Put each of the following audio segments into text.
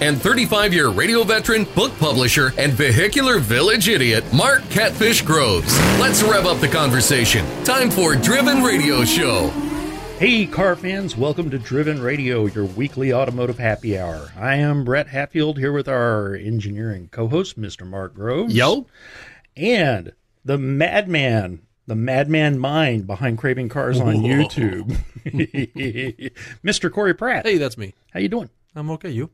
and 35 year radio veteran, book publisher, and vehicular village idiot, Mark Catfish Groves. Let's rev up the conversation. Time for Driven Radio Show. Hey, car fans, welcome to Driven Radio, your weekly automotive happy hour. I am Brett Hatfield here with our engineering co host, Mr. Mark Groves. Yo. And the madman, the madman mind behind Craving Cars on Whoa. YouTube, Mr. Corey Pratt. Hey, that's me. How you doing? I'm okay. You?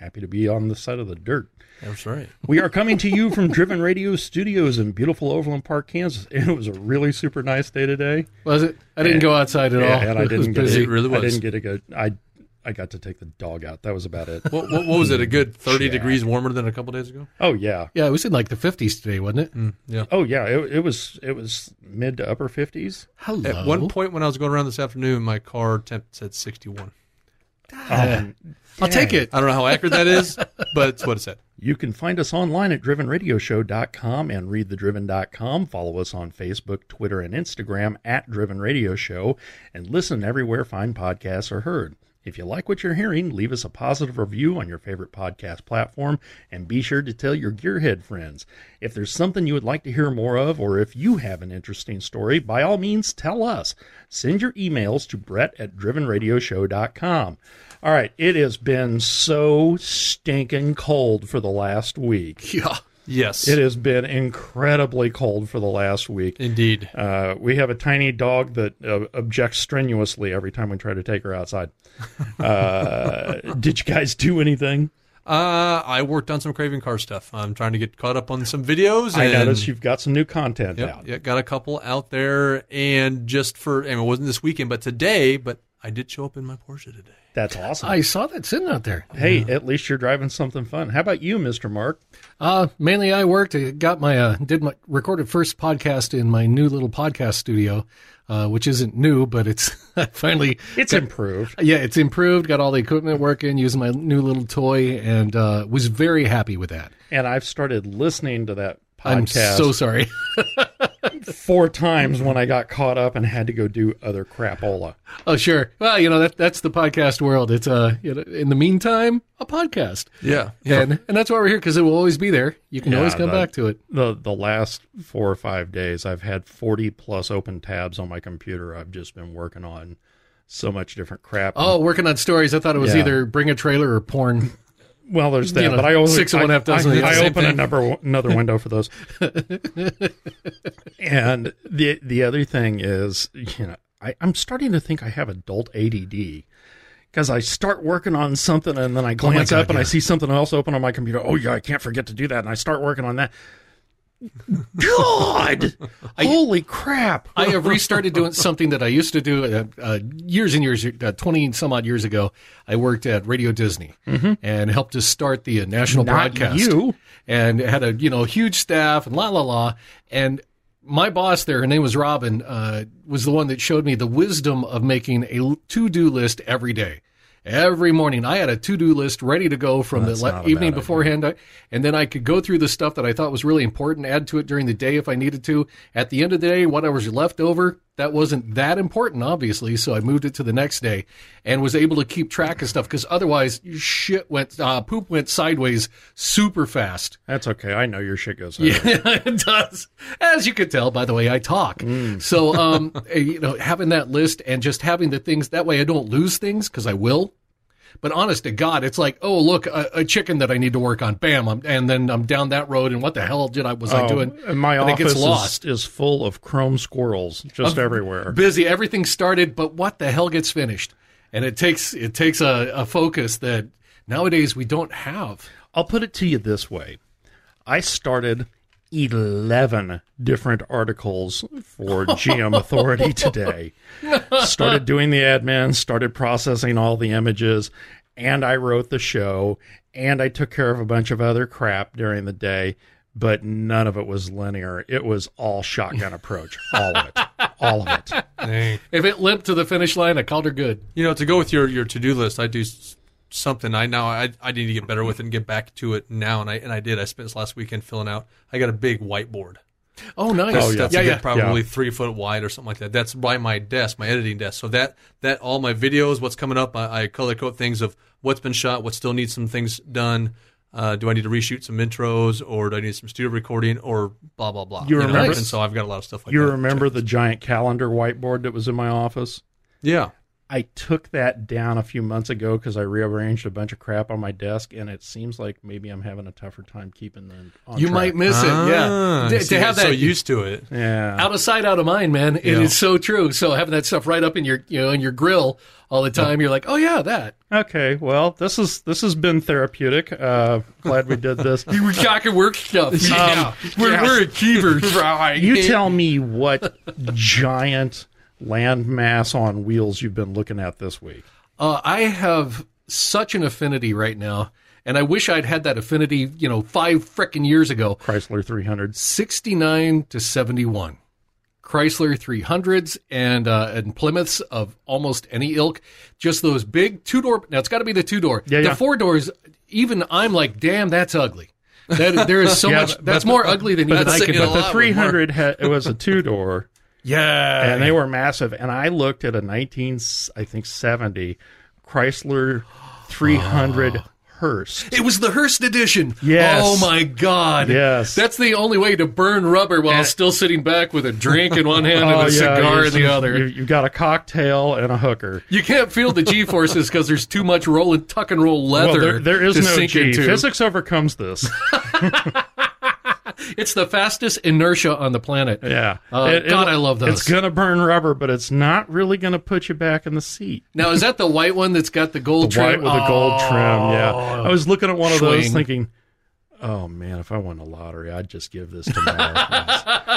Happy to be on the side of the dirt. That's right. We are coming to you from Driven Radio Studios in beautiful Overland Park, Kansas. It was a really super nice day today. Was it? I didn't And- go outside at Yeah, all. and I It was didn't get busy. It really I didn't get a good. I I got to take the dog out. That was about it. What, what, what was it? A good 30 Yeah. degrees warmer than a couple days ago? Oh yeah. Yeah, it was in like the 50s today, wasn't it? Mm, yeah. Oh yeah. It, it was it was mid to upper fifties. Hello. At one point when I was going around this afternoon, my car temp said 61. Um, I'll take it. I don't know how accurate that is, but it's what it said. You can find us online at drivenradioshow.com and readthedriven.com. Follow us on Facebook, Twitter, and Instagram at Driven Radio Show and listen everywhere fine podcasts are heard. If you like what you're hearing, leave us a positive review on your favorite podcast platform and be sure to tell your gearhead friends. If there's something you would like to hear more of, or if you have an interesting story, by all means tell us. Send your emails to brett at drivenradioshow.com. All right, it has been so stinking cold for the last week. Yeah. Yes. It has been incredibly cold for the last week. Indeed. Uh, we have a tiny dog that uh, objects strenuously every time we try to take her outside. Uh, did you guys do anything? Uh, I worked on some Craving Car stuff. I'm trying to get caught up on some videos. I and- noticed you've got some new content Yep, out. yeah, got a couple out there, and just for, and it wasn't this weekend, but today, but I did show up in my Porsche today. That's awesome. I saw that sitting out there. hey, at least you're driving something fun. How about you, Mr. Mark? Uh, mainly I worked, I got my, uh, did my, recorded first podcast in my new little podcast studio, uh, which isn't new, but it's I finally, It's improved. yeah, it's improved, got all the equipment working, using my new little toy, and, uh, was very happy with that. And I've started listening to that I'm so sorry. four times when I got caught up and had to go do other crapola. oh, sure. Well, you know, that, that's the podcast world. It's, uh, you know, in the meantime, a podcast. Yeah. And, and that's why we're here because it will always be there. You can Yeah, always come the- back to it. the the last four or five days i've had 40 plus open tabs on my computer i've just been working on so much different crap Oh, working on stories. I thought it was Yeah. either bring a trailer or porn. Well there's that you know, but i always six I, one, half dozen I, I open another another window for those and the the other thing is you know I, i'm starting to think i have adult add because I start working on something and then I oh glance Oh God, up and I see something else open on my computer. Oh yeah, I can't forget to do that, and I start working on that. God, holy crap! I have restarted doing something that I used to do uh, uh, years and years, uh, 20 and some odd years ago. I worked at Radio Disney and helped to start the uh, national Mm-hmm. Not broadcast. you. And had a, you know, huge staff and la la la. And my boss there, her name was Robin, uh, was the one that showed me the wisdom of making a to-do list every day. Every morning, I had a to-do list ready to go from That's the le- evening beforehand, I- and then I could go through the stuff that I thought was really important, add to it during the day if I needed to. At the end of the day, whatever was left over, that wasn't that important, obviously. So I moved it to the next day and was able to keep track of stuff because otherwise, shit went, uh, poop went sideways super fast. That's okay. I know your shit goes. Yeah, it does. As you could tell by the way I talk. So, um, eh, you know, having that list and just having the things that way I don't lose things because I will. But honest to God, it's like, oh, look, a, a chicken that I need to work on. Bam. I'm, and then I'm down that road. And what the hell did I, was I oh, doing? and my and it office gets lost. Is, is full of chrome squirrels just everywhere. Busy. Everything started, but what the hell gets finished? And it takes, it takes a, a focus that nowadays we don't have. I'll put it to you this way: I started eleven different articles for GM Authority today. started doing the admin, started processing all the images, and I wrote the show, and I took care of a bunch of other crap during the day. but none of it was linear. It was all shotgun approach, all of it, all of it. If it limped to the finish line, I called her good. You know, to go with your, your to do list, I do s- something. I now I, I need to get better with it and get back to it now, and I and I did. I spent this last weekend filling out. I got a big whiteboard. Oh, nice. Oh, yeah. That's yeah, a good, yeah. probably Yeah. three foot wide or something like that. That's by my desk, my editing desk. So that that all my videos, what's coming up, I, I color code things of what's been shot, what still needs some things done. Uh, do I need to reshoot some intros, or do I need some studio recording, or blah blah blah? You know? remember- And so I've got a lot of stuff like You that. You remember the giant calendar whiteboard that was in my office? Yeah. I took that down a few months ago because I rearranged a bunch of crap on my desk, and it seems like maybe I'm having a tougher time keeping them. On You track. might miss it. Yeah. Ah, To, see, to have that so that used to it. Yeah. out of sight, out of mind, man. It is Yeah. so true. So having that stuff right up in your, you know, in your grill all the time, you're like, oh yeah, that. Okay. Well, this is this has been therapeutic. Uh, glad we did this. You were talking work stuff. Yeah. We're, Yeah. we're achievers. right. You tell me what giant landmass on wheels you've been looking at this week. Uh, I have such an affinity right now, and I wish I'd had that affinity, you know, five frickin' years ago. Chrysler 300s. 69 to 71. Chrysler 300s and uh, and Plymouths of almost any ilk. Just those big two door. Now it's got to be the two door. Yeah, the yeah. four doors. Even I'm like, damn, that's ugly. That there is so Yeah, much. That's but- more ugly than even that's I can. But the 300 had, it was a two door, Yeah, and they were massive. And I looked at a 19, I think 70 Chrysler 300 Hurst. It was the Hurst edition. Yes. Oh my God. Yes. That's the only way to burn rubber while And- still sitting back with a drink in one hand and Oh, a cigar in the other. You, you got a cocktail and a hooker. You can't feel the G forces because there's too much roll and tuck and roll leather. Well, there, there is no G. into. Physics overcomes this. It's the fastest inertia on the planet. Yeah. Uh, God, I love those. It's going to burn rubber, but it's not really going to put you back in the seat. Now, is that the white one that's got the gold The trim? white with the gold trim. Yeah. I was looking at one of those thinking, oh man, if I won the lottery, I'd just give this to Mark.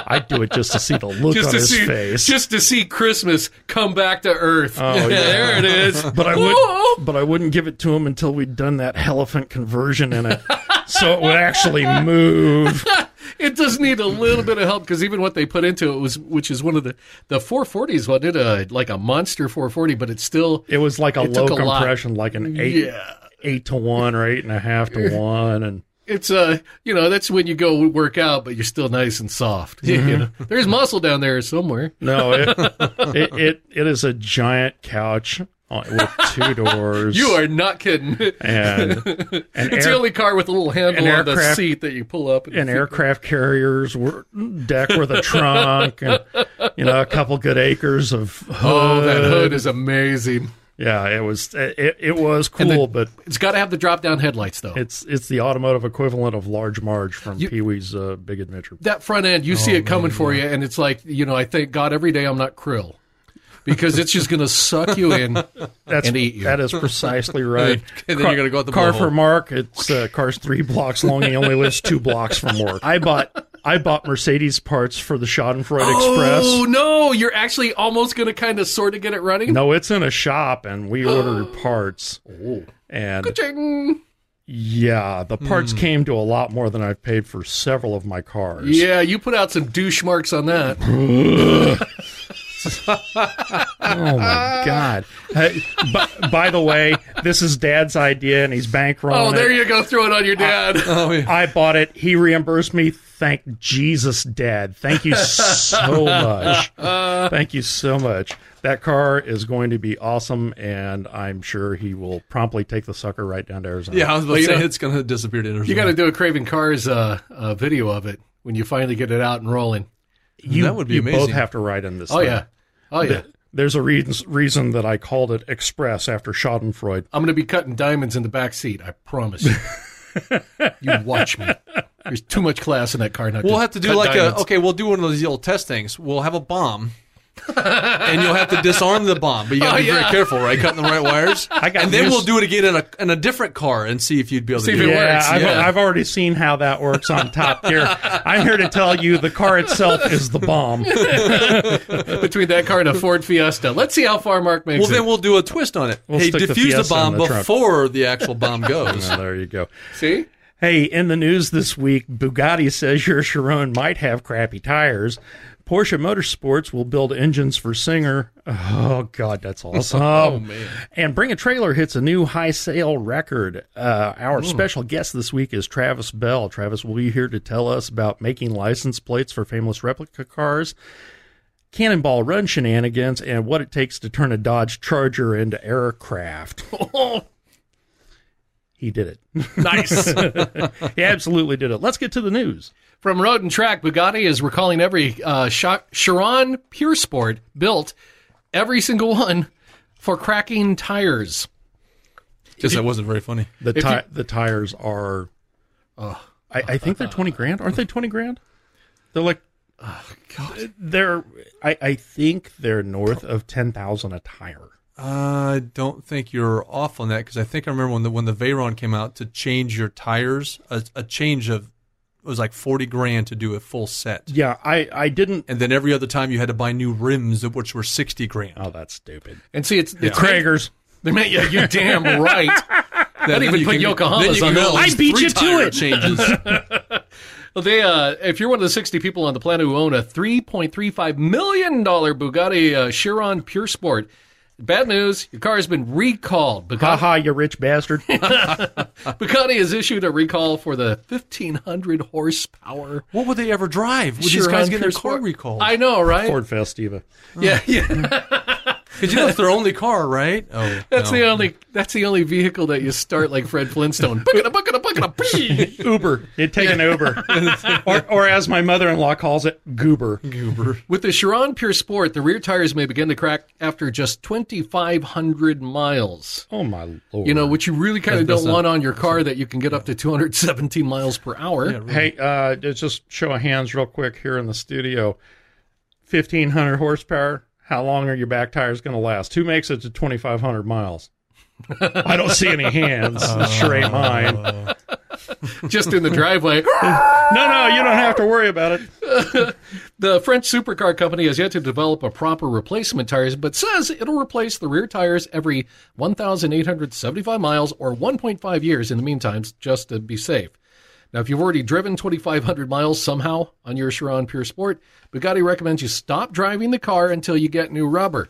I'd do it just to see the look just on to his see, face. just to see Christmas come back to Earth. Oh, yeah. there it is. but I Whoa. would, but I wouldn't give it to him until we'd done that elephant conversion in it, so it would actually move. It does need a little bit of help because even what they put into it was, which is one of the the 440s, wasn't it? A, like a monster 440, but it's still It was like a It low took a lot. compression, like an eight, yeah. eight to one or eight and a half to one, and It's uh, you know, that's when you go work out, but you're still nice and soft. You know? There's muscle down there somewhere. no, it it, it, it is a giant couch with two doors. You are not kidding. and an It's air- the only car with a little handle an on the seat that you pull up. and aircraft carriers deck with a trunk and you know a couple good acres of hood. Oh, that hood is amazing. Yeah it was it, it was cool the- but It's got to have the drop down headlights though. it's it's the automotive equivalent of large marge from You- pee-wee's uh, big adventure that front end, you Oh, see it coming for you, and it's like you know, I thank God every day I'm not krill. Because it's just going to suck you in. that's and eat you. that is precisely right And then you're gonna go out the car for mark it's uh, car's three blocks long and he only lives two blocks from work i bought i bought mercedes parts for the schadenfreude express Oh no, you're actually almost going to kind of sort of get it running. no it's in a shop and we ordered parts Oh. and Ching. Yeah, the parts Hmm. came to a lot more than I've paid for several of my cars. Yeah, you put out some douche marks on that. Oh my god. Hey, by, by the way, this is Dad's idea, and he's bankrolling Oh, there it. you go. Throw it on your dad. Oh, yeah. I bought it. He reimbursed me. Thank Jesus, Dad. Thank you so much. Thank you so much. That car is going to be awesome, and I'm sure he will promptly take the sucker right down to Arizona. Yeah, I was about to you say know- it's going to disappear to Arizona. You got to do a Craving Cars uh, uh, video of it when you finally get it out and rolling. you, That would be you both have to ride in this. Oh thing. yeah, oh yeah. There's a reason, reason that I called it Express after Schadenfreude. I'm going to be cutting diamonds in the back seat. I promise you. you watch me. There's too much class in that car. Not We'll to have to do like diamonds. a okay. We'll do one of those old test things. We'll have a bomb, and you'll have to disarm the bomb. But you got to Oh, be yeah. very careful, right? Cutting the right wires. I got and then we'll do it again in a in a different car and see if you'd be able to See if do it it. yeah, works, I've, yeah. I've already seen how that works on Top Gear. I'm here to tell you the car itself is the bomb. between that car and a Ford Fiesta. Let's see how far Mark makes Well, it. then we'll do a twist on it. We'll hey, stick the defuse the, bomb the before the actual bomb goes. Oh, there you go. see. Hey, in the news this week, Bugatti says your Chiron might have crappy tires. Porsche Motorsports will build engines for Singer. Oh God, that's awesome! Oh, man. And Bring a Trailer hits a new high sale record. Uh, our special guest this week is Travis Bell. Travis will be here to tell us about making license plates for famous replica cars, Cannonball Run shenanigans, and what it takes to turn a Dodge Charger into aircraft. he did it. Nice. He absolutely did it. Let's get to the news. From Road and Track, Bugatti is recalling every uh, Cha- Chiron Pure Sport built, every single one, for cracking tires. Just that wasn't very funny. The ti- you- the tires are. I, I think they're twenty grand. Aren't they twenty grand? They're like. God. They're. I, I think they're north of ten thousand a tire. I don't think you're off on that because I think I remember when the when the Veyron came out to change your tires, a, a change of it was like forty grand to do a full set, Yeah, I I didn't. and then every other time you had to buy new rims, which were sixty grand. Oh, that's stupid. And see, it's, it's Cragars. They meant, yeah, you're damn right. Then even you put can Yokohamas on can those. I beat you to it. Changes. Well, they, uh, if you're one of the 60 people on the planet who own a 3.35 million dollar Bugatti uh, Chiron Pure Sport, bad news: your car has been recalled. Ha Bugatti, ha, you rich bastard. Bugatti has issued a recall for the 1500 horsepower. what would they ever drive? Would these guys get their car Sport. recalled? I know, right? Ford Festiva. Yeah, yeah. Because you know it's their only car, right? Oh, That's no. the only. That's the only vehicle that you start like Fred Flintstone. Uber. You'd take an Uber. or, or as my mother in law calls it, goober. Goober. With the Chiron Pure Sport, the rear tires may begin to crack after just 2,500 miles. Oh, my lord. You know, which you really kind of That's don't not- want on your car that you can get up to 217 miles per hour. Yeah, really. Hey, uh, let's just show of hands real quick here in the studio. 1500 horsepower. How long are your back tires going to last? Who makes it to 2500 miles? I don't see any hands. It sure ain't mine. Oh. Just in the driveway. No, no, you don't have to worry about it. The French supercar company has yet to develop a proper replacement tires, but says it'll replace the rear tires every 1,875 miles or 1.5 years in the meantime, just to be safe. Now, if you've already driven 2,500 miles somehow on your Chiron Pure Sport, Bugatti recommends you stop driving the car until you get new rubber.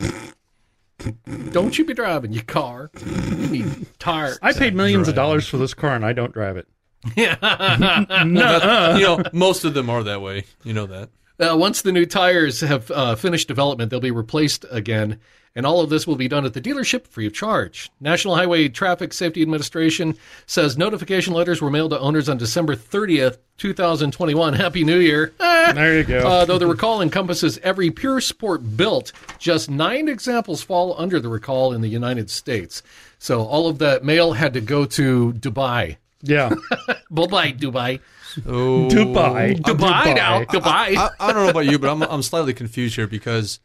Don't you be driving your car. You need tires. I paid millions of dollars for this car and I don't drive it. That- you know, most of them are that way. You know that. Uh, once the new tires have uh, finished development, they'll be replaced again, and all of this will be done at the dealership free of charge. National Highway Traffic Safety Administration says notification letters were mailed to owners on December 30th, 2021. Happy New Year. There you go. Uh, though the recall encompasses every Pure Sport built, just nine examples fall under the recall in the United States. So all of that mail had to go to Dubai. yeah. Bye-bye, Dubai. Oh, Dubai. Dubai now. Dubai. I, I don't know about you, but I'm I'm slightly confused here because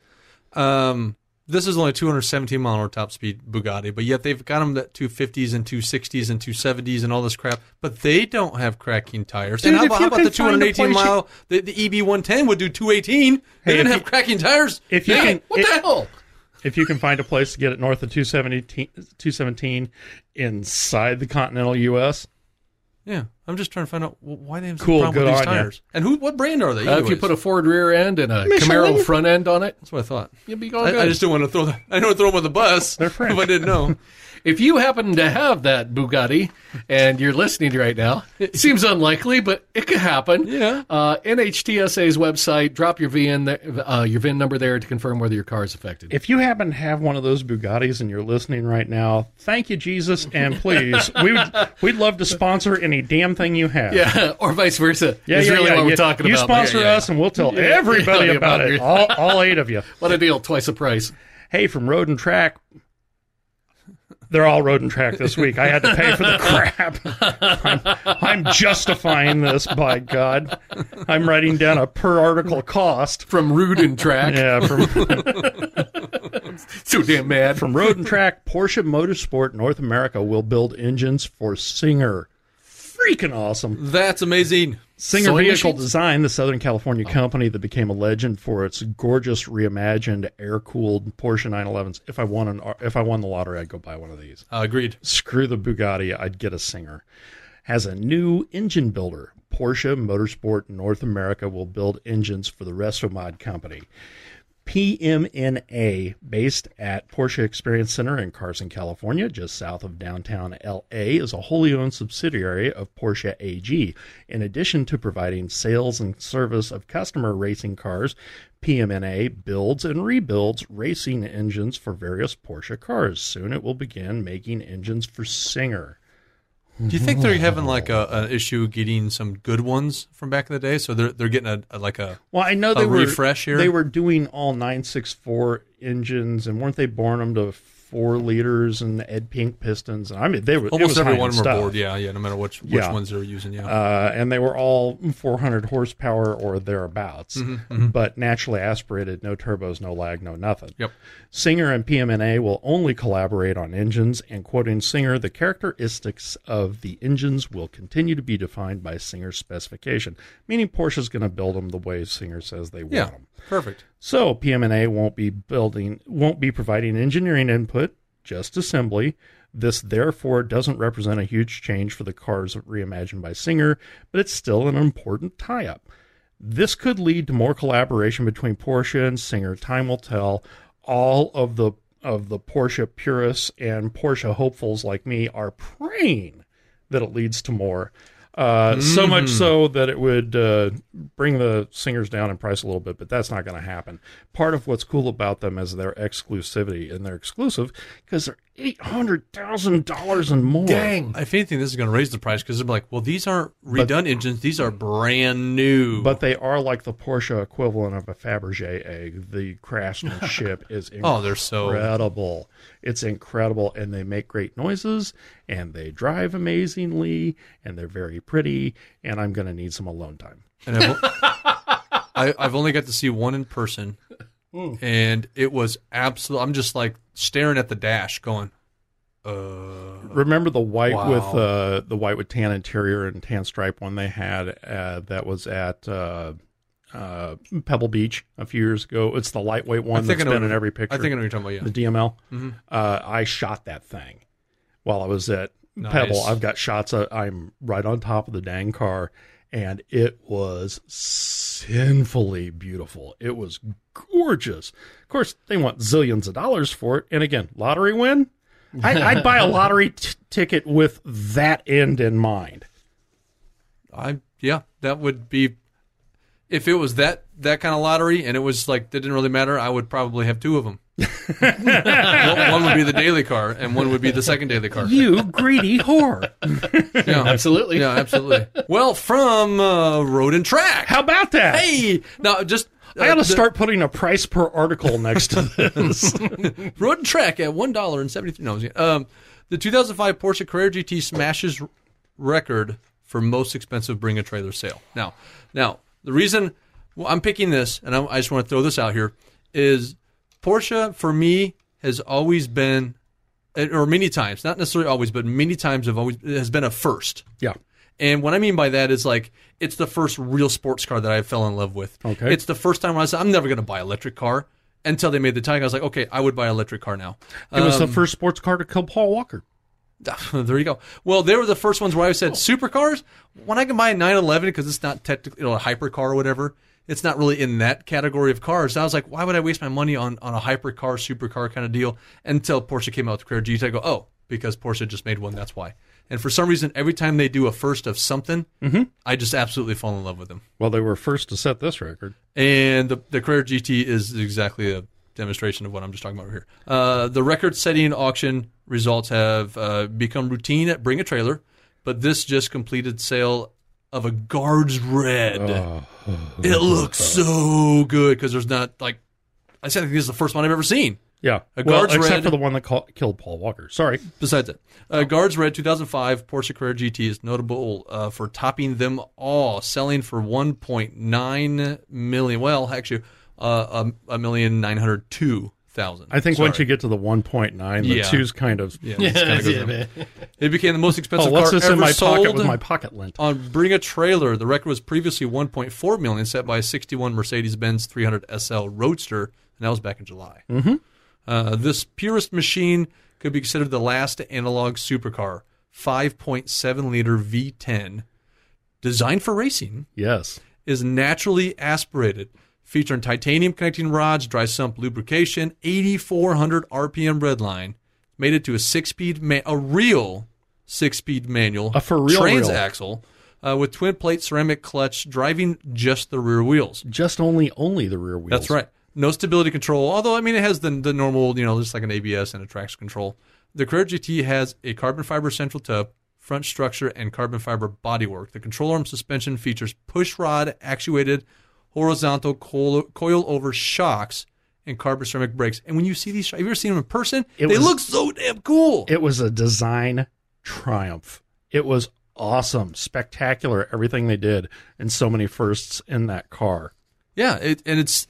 um, this is only 217 mile an hour top speed Bugatti, but yet they've got them at 250s and 260s and 270s and all this crap, but they don't have cracking tires. Dude, and how about, how about the 218 place mile? The, the EB 110 would do 218. They Hey, didn't have you- cracking tires. If you Dang can, what it- the hell? if you can find a place to get it north of 217, 217 inside the continental U.S., Yeah, I'm just trying to find out why they have some Cool, problem with these on ya. tires. And who? What brand are they? Uh, if you put a Ford rear end and a Michelin. Camaro front end on it, that's what I thought. you'll be going I, good. I just didn't want to throw. The, I don't want to throw them on the bus. They're if I didn't know. If you happen to have that Bugatti and you're listening right now, it seems unlikely, but it could happen. Yeah. Uh, NHTSA's website, drop your VIN, uh, your VIN number there to confirm whether your car is affected. if you happen to have one of those Bugattis and you're listening right now, thank you, Jesus, and please, we would, we'd love to sponsor any damn thing you have. yeah, or vice versa. Yeah, is yeah, really yeah. what you, we're talking you about. sponsor Yeah, us, and we'll tell everybody about about it. it. All, all eight of you. What a deal! Twice the price. Hey, from Road and Track. They're all Road and Track this week. I had to pay for the crap. I'm, I'm justifying this, by God. I'm writing down a per article cost. From Rude and Track. Yeah, from So damn mad. from Road and Track, Porsche Motorsport North America will build engines for Singer. Freaking awesome. That's amazing. Singer Sewing Vehicle machines? Design, the Southern California company that became a legend for its gorgeous reimagined air-cooled Porsche 911s. If I won an if I won the lottery, I'd go buy one of these. Uh, agreed. Screw the Bugatti, I'd get a Singer. has a new engine builder. Porsche Motorsport North America will build engines for the Restomod company. PMNA, based at Porsche Experience Center in Carson, California, just south of downtown LA, is a wholly owned subsidiary of Porsche AG. In addition to providing sales and service of customer racing cars, PMNA builds and rebuilds racing engines for various Porsche cars. Soon it will begin making engines for Singer. Do you think they're having like a, an issue getting some good ones from back in the day? So they're they're getting a, a like a Well, I know they a were refresh here? They were doing all 964 engines, and weren't they boring them to four liters and Ed Pink pistons? I mean, they were almost every one of them are board. Yeah, yeah. No matter which which Yeah. ones they were using. Yeah. Uh, and they were all 400 horsepower or thereabouts, Mm-hmm, but naturally aspirated, no turbos, no lag, no nothing. Yep. Singer and PMNA will only collaborate on engines, and quoting Singer, the characteristics of the engines will continue to be defined by Singer's specification, meaning Porsche's going to build them the way Singer says they yeah. want them. Perfect. So PMNA won't be building, won't be providing engineering input, just assembly. This therefore doesn't represent a huge change for the cars reimagined by Singer, but it's still an important tie-up. This could lead to more collaboration between Porsche and Singer. Time will tell. All of the of the Porsche purists and Porsche hopefuls like me are praying that it leads to more. Uh, So much so that it would uh, bring the singers down in price a little bit, but that's not going to happen. Part of what's cool about them is their exclusivity, and they're exclusive because they're eight hundred thousand dollars and more. Dang. If anything, this is going to raise the price because they're like, well, these aren't redone engines; these are brand new. But they are like the Porsche equivalent of a Fabergé egg. The craftsmanship is Oh, they're so- incredible. It's incredible, and they make great noises, and they drive amazingly, and they're very pretty. And I'm going to need some alone time. and I've, I, I've only got to see one in person, Hmm. and it was absolute. I'm just like staring at the dash, going, uh, Remember the white Wow. with uh, the white with tan interior and tan stripe one they had uh, that was at uh, uh, Pebble Beach a few years ago. It's the lightweight one that's been in every picture. I think I know what you're talking about. Yeah, the DML. Mm-hmm. Uh, I shot that thing while I was at Nice. Pebble. I've got shots. Of, I'm right on top of the dang car, and it was sinfully beautiful. It was gorgeous. Of course, they want zillions of dollars for it. And again, lottery win. I, I'd buy a lottery t- ticket with that end in mind. I yeah, that would be. If it was that that kind of lottery and it was like that didn't really matter, I would probably have two of them. one, one would be the daily car, and one would be the second daily car. You greedy whore. Yeah, Absolutely. yeah, absolutely. Well, from uh, Road and Track. How about that? Hey, now just I got uh, to start putting a price per article next to this. Road and Track at one dollar and seventy three. No, um, the 2005 Porsche Carrera GT smashes record for most expensive bring a trailer sale. Now, now the reason I'm picking this, and I, I just want to throw this out here, is Porsche for me has always been, or many times, not necessarily always, but many times have always has been a first. yeah. And what I mean by that is like it's the first real sports car that I fell in love with. Okay. It's the first time I said I'm never going to buy an electric car until they made the Taycan. I was like, okay, I would buy an electric car now. It was the Um, first sports car to kill Paul Walker. there you go. Well, they were the first ones where I said oh. supercars. When I can buy a 911 because it's not technically you know, a hypercar or whatever, it's not really in that category of cars. I was like, why would I waste my money on on a hypercar, supercar kind of deal? Until Porsche came out with the Carrera GT, I go, oh, because Porsche just made one, that's why. And for some reason, every time they do a first of something, mm-hmm. I just absolutely fall in love with them. Well, they were first to set this record. And the, the Carrera GT is exactly a demonstration of what I'm just talking about here. Uh, the record setting auction results have uh, become routine at Bring a Trailer, but this just completed sale of a Guards Red. it looks so good because there's not, like, I said, I think this is the first one I've ever seen. Yeah. A well, Guards except Red- for the one that killed Paul Walker. Sorry. Besides that, uh, Guards Red 2005 Porsche Carrera GT is notable uh, for topping them all, selling for 1.9 million. Well, actually, uh, a, a million nine hundred two thousand. I think Sorry. once you get to the 1.9, the Yeah. two's kind of. yeah, it's kinda goes Yeah, man. it became the most expensive Oh, what's car this ever in my sold pocket with my pocket lint? on Bring a Trailer. The record was previously 1.4 million, set by a 61 Mercedes-Benz 300 SL Roadster, and that was back in July. Mm-hmm. Uh, this purist machine could be considered the last analog supercar. 5.7 liter V10, designed for racing, Yes. is naturally aspirated, featuring titanium connecting rods, dry sump lubrication, 8,400 RPM redline, made it to a six-speed, ma- a real six-speed manual, A for real transaxle, uh, with twin plate ceramic clutch, driving just the rear wheels. Just only only the rear wheels. That's right. No stability control, although I mean it has the the normal, you know, just like an ABS and a traction control. The Carrera GT has a carbon fiber central tub, front structure, and carbon fiber bodywork. The control arm suspension features push rod actuated horizontal coil, coil over shocks and carbon ceramic brakes. And when you see these, have you ever seen them in person? It they was- look so damn cool. It was a design triumph. It was awesome, spectacular, everything they did, and so many firsts in that car. Yeah, it, and it's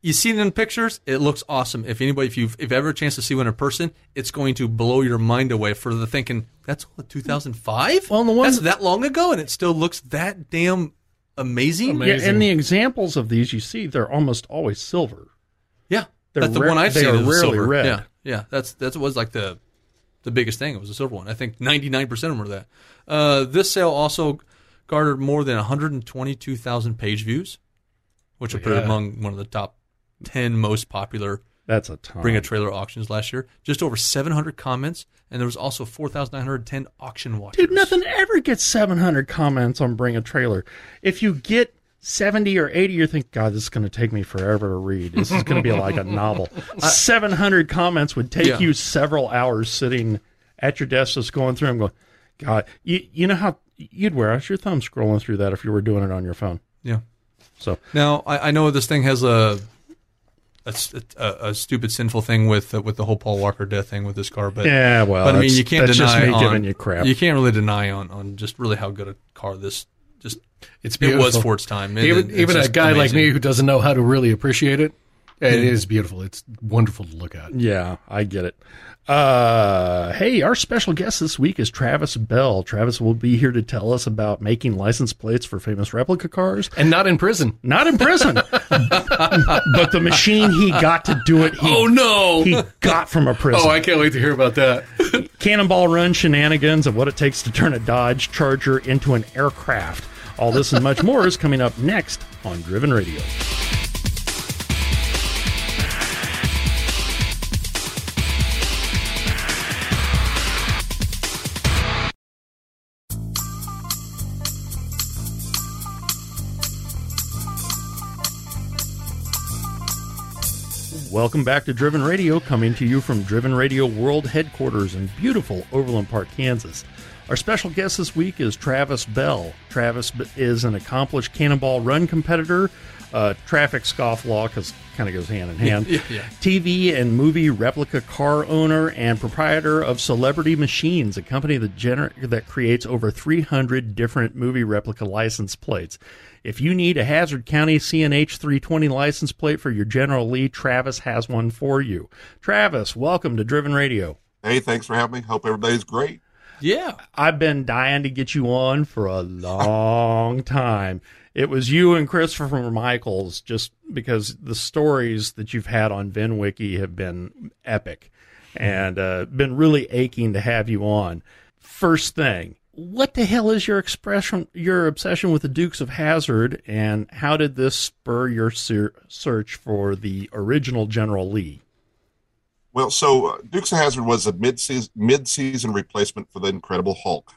you see it in pictures. It looks awesome. If anybody, if you've if ever a chance to see one in person, it's going to blow your mind away for the thinking that's what 2005. Well, the ones- that's that long ago, and it still looks that damn amazing. Amazing. Yeah, and the examples of these you see, they're almost always silver. Yeah, They're that's the rare- one I've they seen. are is rarely silver. red. Yeah, yeah. That's that was like the the biggest thing. It was a silver one. I think 99 percent of them were that. Uh, this sale also garnered more than 122,000 page views, which will put it Yeah. among one of the top 10 most popular That's a ton. bring a trailer auctions last year. Just over 700 comments, and there was also 4,910 auction watchers. Dude, nothing ever gets 700 comments on Bring a Trailer. If you get 70 or 80, you think, God, this is going to take me forever to read. This is going to be like a novel. 700 comments would take Yeah. you several hours sitting at your desk just going through them going, God, you, you know how you'd wear out your thumb scrolling through that if you were doing it on your phone. Yeah. So, Now I, I know this thing has a a, a- a stupid sinful thing with uh, with the whole Paul Walker death thing with this car, but yeah, well, but I mean you can't that's deny just me on, giving you crap. You can't really deny on on just really how good a car this just It's it was for its time. And even it- even a guy like me who doesn't know how to really appreciate it, it is beautiful. It's wonderful to look at. Yeah, I get it. Uh, hey, our special guest this week is Travis Bell. Travis will be here to tell us about making license plates for famous replica cars. And not in prison. Not in prison, but the machine he got to do it, he, Oh no! he got from a prison. Oh, I can't wait to hear about that. Cannonball Run shenanigans of what it takes to turn a Dodge Charger into an aircraft. All this and much more is coming up next on Driven Radio. Welcome back to Driven Radio, coming to you from Driven Radio World Headquarters in beautiful Overland Park, Kansas. Our special guest this week is Travis Bell. Travis is an accomplished cannonball run competitor, uh, traffic scofflaw, because kind of goes hand in hand, Yeah, yeah. TV and movie replica car owner, and proprietor of Celebrity Machines, a company that, gener- that creates over 300 different movie replica license plates. If you need a Hazzard County CNH 320 license plate for your General Lee, Travis has one for you. Travis, welcome to Driven Radio. Hey, thanks for having me. Hope everybody's great. yeah, I've been dying to get you on for a long time. It was you and Christopher Michaels, just because the stories that you've had on VinWiki have been epic and uh, been really aching to have you on. First thing, what the hell is your expression, your obsession with the Dukes of Hazzard, and how did this spur your ser- search for the original General Lee? Well, so uh, Dukes of Hazzard was a mid-season mid-season replacement for the Incredible Hulk,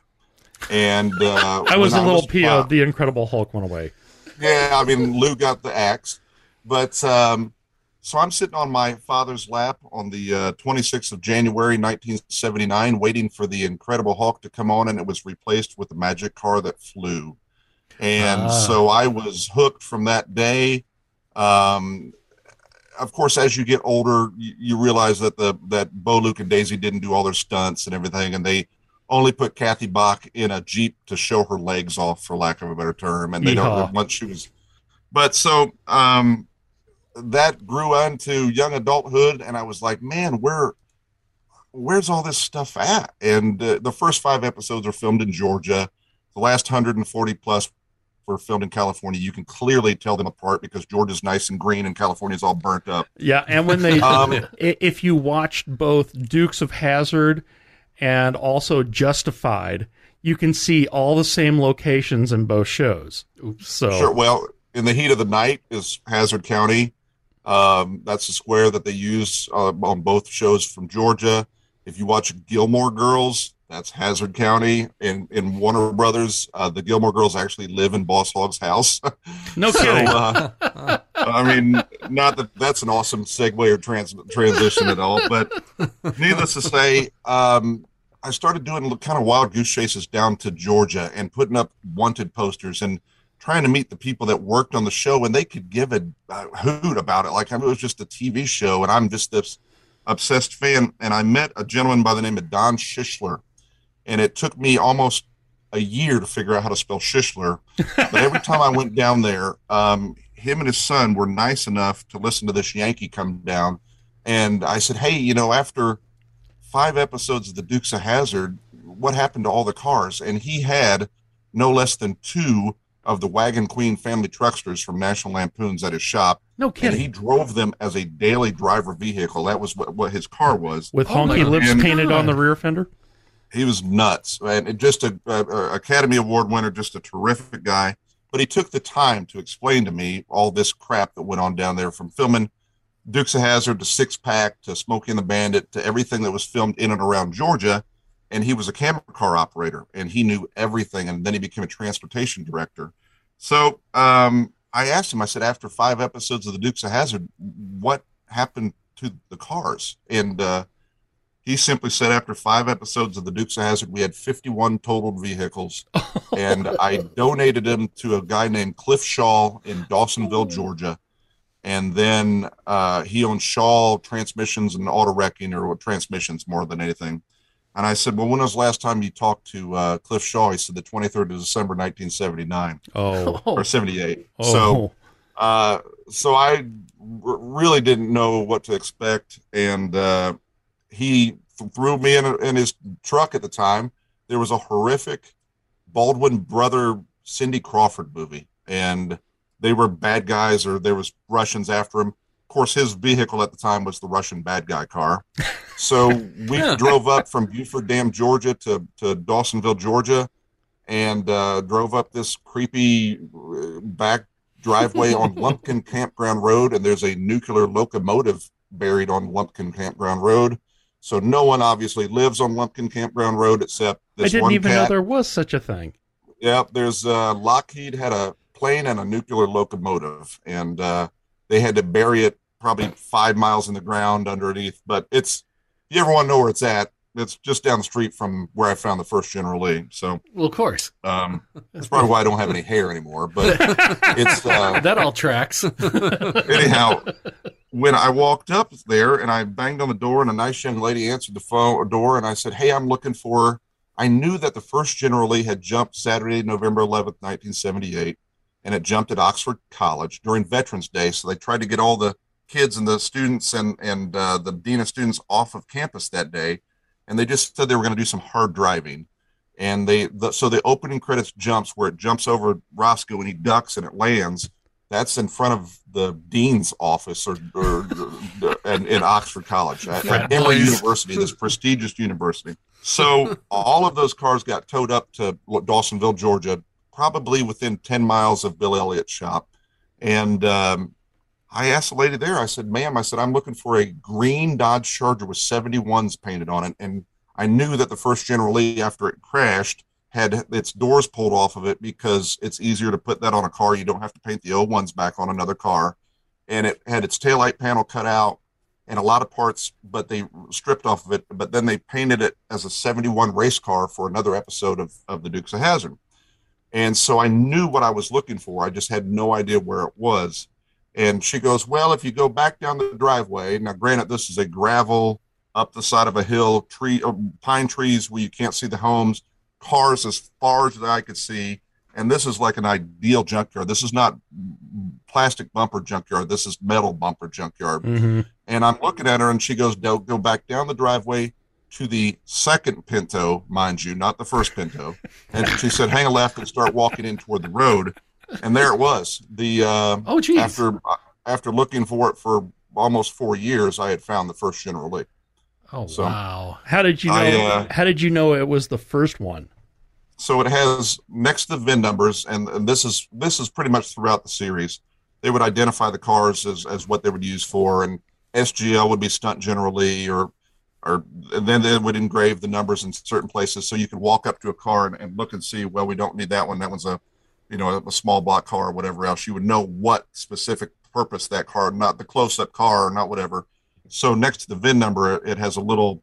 and uh, I was a little PO. uh, The Incredible Hulk went away. yeah, I mean Lou got the axe, but um, so I'm sitting on my father's lap on the uh, 26th of January 1979, waiting for the Incredible Hulk to come on, and it was replaced with the Magic Car that flew, and Ah. so I was hooked from that day. Um, of course, as you get older, you, you realize that the that Bo, Luke, and Daisy didn't do all their stunts and everything, and they only put Kathy Bach in a jeep to show her legs off, for lack of a better term. And they Yeehaw. don't once she was, but so um, that grew into young adulthood, and I was like, man, where where's all this stuff at? And uh, the first five episodes are filmed in Georgia. The last 140 plus were filmed in California. You can clearly tell them apart because Georgia's nice and green and California's all burnt up. Yeah, and when they, Um, if you watched both Dukes of Hazzard and also Justified, you can see all the same locations in both shows. So Sure. Well, in the heat of the night is Hazzard County. Um, that's the square that they use uh, on both shows from Georgia. If you watch Gilmore Girls, that's Hazzard County. In in Warner Brothers, uh, the Gilmore Girls actually live in Boss Hogg's house. no so, kidding. uh, I mean, not that that's an awesome segue or trans- transition at all, but needless to say, um, I started doing kind of wild goose chases down to Georgia and putting up wanted posters and trying to meet the people that worked on the show and they could give a, a hoot about it. Like I mean, it was just a TV show and I'm just this obsessed fan. And I met a gentleman by the name of Don Shishler and it took me almost a year to figure out how to spell Shishler. But every time I went down there, um, him and his son were nice enough to listen to this Yankee come down. And I said, Hey, you know, after five episodes of the Dukes of Hazzard, what happened to all the cars? And he had no less than two of the Wagon Queen family trucksters from National Lampoons at his shop. no And kidding. he drove them as a daily driver vehicle. That was what, what his car was. With Oh my honky lips God. painted on the rear fender. He was nuts, and just a, a, a Academy Award winner, just a terrific guy. But he took the time to explain to me all this crap that went on down there, from filming Dukes of Hazzard to Six Pack to Smokey and the Bandit to everything that was filmed in and around Georgia. And he was a camera car operator, and he knew everything. And then he became a transportation director. So um, I asked him. I said, after five episodes of the Dukes of Hazzard, what happened to the cars? And uh, he simply said after five episodes of the Dukes of Hazzard, we had 51 totaled vehicles, and I donated them to a guy named Cliff Shaw in Dawsonville, Georgia. And then uh, he owns Shaw Transmissions and Auto Wrecking, or transmissions more than anything. And I said, Well, when was the last time you talked to uh, Cliff Shaw? He said, The 23rd of December, 1979 Oh. or 78. oh. So uh, so I r- really didn't know what to expect, and uh, he th- threw me in, in his truck at the time. There was a horrific Baldwin brother Cindy Crawford movie, and they were bad guys, or there was Russians after him. Of course, his vehicle at the time was the Russian bad guy car. So we drove up from Buford Dam, Georgia, to to Dawsonville, Georgia, and uh, drove up this creepy uh, back driveway on Lumpkin Campground Road, and there's a nuclear locomotive buried on Lumpkin Campground Road. So no one obviously lives on Lumpkin Campground Road except this I didn't one even know there was such a thing. Yep, there's uh, Lockheed had a plane and a nuclear locomotive, and uh, they had to bury it probably five miles in the ground underneath. But it's if you ever want to know where it's at, it's just down the street from where I found the first General Lee. So Well, of course. um, that's probably why I don't have any hair anymore. But it's uh, That all tracks. anyhow, when I walked up there and I banged on the door, and a nice young lady answered the phone door, and I said, "Hey, I'm looking for." I knew that the first General Lee had jumped Saturday, November 11th, 1978, and it jumped at Oxford College during Veterans Day. So they tried to get all the kids and the students and and uh, the dean of students off of campus that day, and they just said they were going to do some hard driving. And they the, so the opening credits jumps where it jumps over Roscoe and he ducks and it lands that's in front of the dean's office or, or, or in, in Oxford College at, at Emory. University, this prestigious university. So all of those cars got towed up to Dawsonville, Georgia, probably within 10 miles of Bill Elliott's shop. And um, I asked the lady there, I said, ma'am, I said, I'm looking for a green Dodge Charger with 71s painted on it. And I knew that the first General Lee, after it crashed, had its doors pulled off of it because it's easier to put that on a car. You don't have to paint the old ones back on another car. And it had its taillight panel cut out and a lot of parts, but they stripped off of it. But then they painted it as a 71 race car for another episode of, of the Dukes of Hazzard. And so I knew what I was looking for. I just had no idea where it was. And she goes, Well, if you go back down the driveway, now granted, this is a gravel up the side of a hill, tree, uh, pine trees where you can't see the homes, cars as far as I could see. And this is like an ideal junkyard. This is not plastic bumper junkyard. This is metal bumper junkyard. hmm And I'm looking at her, and she goes, "Go go back down the driveway to the second Pinto, mind you, not the first Pinto." And she said, "Hang a left and start walking in toward the road." And there it was. The uh, Oh, geez. after after looking for it for almost four years, I had found the first General Lee. Oh So- wow! How did you know? I, uh, how did you know it was the first one? so it has next to the VIN numbers, and, and this is this is pretty much throughout the series. They would identify the cars as, as what they would use for, and SGL would be stunt General Lee, or or and then they would engrave the numbers in certain places, so you could walk up to a car and, and look and see. Well, we don't need that one. That one's a you know a, a small block car or whatever else. You would know what specific purpose that car, not the close up car, not whatever. So next to the VIN number, it has a little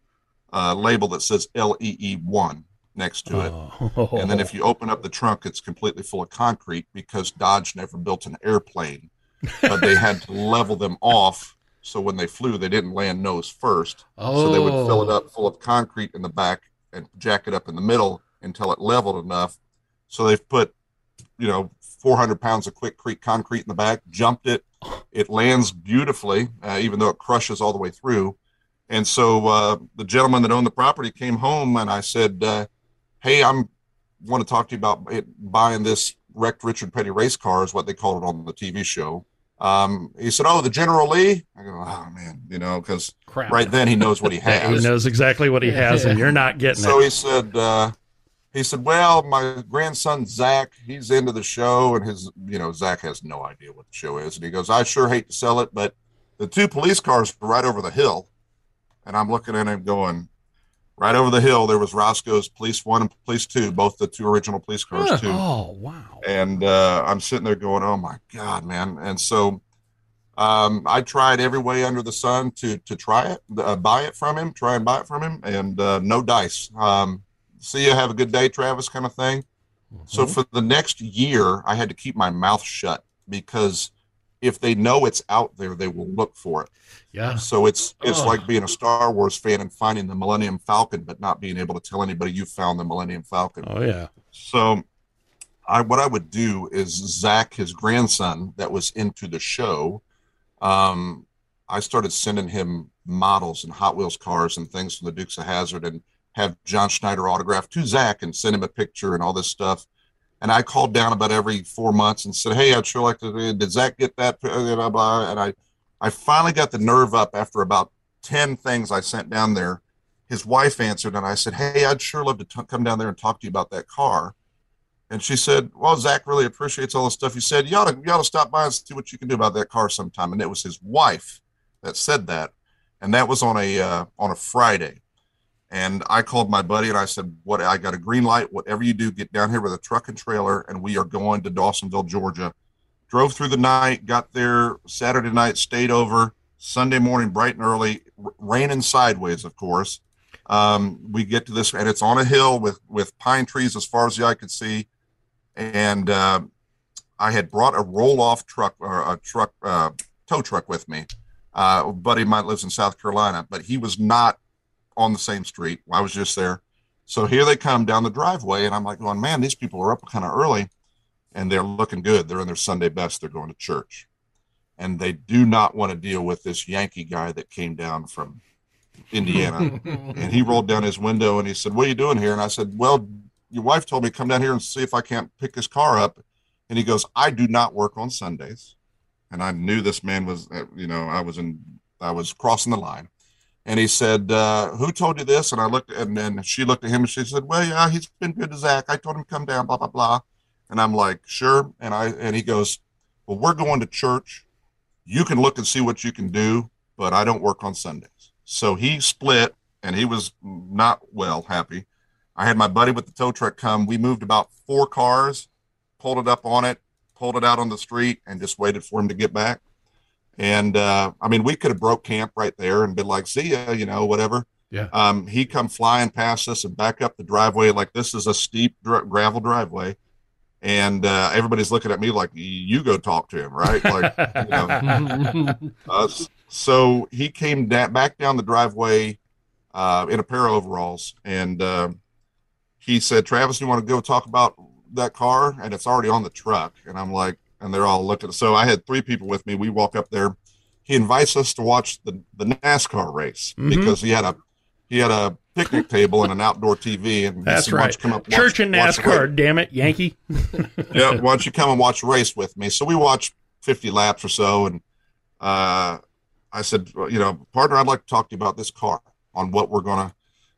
uh, label that says LEE one next to it. Oh. And then if you open up the trunk, it's completely full of concrete because Dodge never built an airplane, but they had to level them off. So when they flew, they didn't land nose first. Oh, So they would fill it up full of concrete in the back and jack it up in the middle until it leveled enough. So they've put, you know, 400 pounds of Quikrete concrete in the back, jumped it. It lands beautifully, uh, even though it crushes all the way through. And so uh, the gentleman that owned the property came home, and I said, uh, "Hey, I'm want to talk to you about it, buying this wrecked Richard Petty race car, is what they called it on the TV show." Um, he said, "Oh, the General Lee." I go, "Oh man, you know, because right then he knows what he has. he knows exactly what he has, and you're not getting so it. he said, uh, he said, well, my grandson Zach, he's into the show, and his, you know, Zach has no idea what the show is, and he goes, I sure hate to sell it, but the two police cars were right over the hill, and I'm looking at him going, right over the hill, there was Roscoe's Police One and Police Two, both the two original police cars Huh. too Oh wow! and uh, I'm sitting there going, "Oh my god, man!" And so um, I tried every way under the sun to to try it, uh, buy it from him, try and buy it from him, and uh, no dice. Um, see you, have a good day, Travis, kind of thing. So for the next year, I had to keep my mouth shut because if they know it's out there, they will look for it. yeah, So it's it's Oh. like being a Star Wars fan and finding the Millennium Falcon, but not being able to tell anybody you found the Millennium Falcon. Oh yeah. So, I what I would do is Zach, his grandson, that was into the show. Um, I started sending him models and Hot Wheels cars and things from the Dukes of Hazzard, and have John Schneider autograph to Zach and send him a picture and all this stuff. And I called down about every four months and said, "Hey, I'd sure like to. Did Zach get that?" And I, I finally got the nerve up after about ten things I sent down there. His wife answered, and I said, "Hey, I'd sure love to t- come down there and talk to you about that car." And she said, "Well, Zach really appreciates all the stuff you said. You ought to, you ought to stop by and see what you can do about that car sometime." And it was his wife that said that, and that was on a uh, on a Friday. And I called my buddy and I said, "What? I got a green light. Whatever you do, get down here with a truck and trailer, and we are going to Dawsonville, Georgia." Drove through the night, got there Saturday night, stayed over. Sunday morning, bright and early, raining sideways, of course. Um, we get to this, and it's on a hill with with pine trees as far as the eye could see. And uh, I had brought a roll off truck or a truck uh, tow truck with me. Uh, a buddy of mine lives in South Carolina, but he was not on the same street. I was just there. So here they come down the driveway, and I'm like, going, man, these people are up kind of early, and they're looking good. They're in their Sunday best. They're going to church, and they do not want to deal with this Yankee guy that came down from Indiana. and he rolled down his window and he said, "What are you doing here?" And I said, "Well, your wife told me to come down here and see if I can't pick his car up." And he goes, "I do not work on Sundays." And I knew this man was, uh, you know, I was in, I was crossing the line. And he said, uh, "Who told you this?" And I looked, and then she looked at him and she said, "Well, yeah, he's been good to Zach. I told him to come down, blah blah blah." And I'm like, "Sure." And I and he goes, "Well, we're going to church. You can look and see what you can do, but I don't work on Sundays." So he split, and he was not well happy. I had my buddy with the tow truck come. We moved about four cars, pulled it up on it, pulled it out on the street, and just waited for him to get back. And uh, I mean, we could have broke camp right there and been like, "See ya," you know, whatever. Yeah. Um, he come flying past us and back up the driveway like this is a steep dr- gravel driveway, and uh, everybody's looking at me like, "You go talk to him, right?" Like, you know. Uh, so he came da- back down the driveway uh, in a pair of overalls, and uh, he said, "Travis, you want to go talk about that car?" And it's already on the truck, and I'm like, and they're all looking. So I had three people with me. We walk up there. He invites us to watch the the NASCAR race Mhm. because he had a he had a picnic table and an outdoor TV, and That's said, "Why right. come up and Church watch- and NASCAR, damn it, Yankee. yeah, why don't you come and watch race with me? So we watched 50 laps or so, and uh, I said, well, you know, partner, I'd like to talk to you about this car on what we're gonna.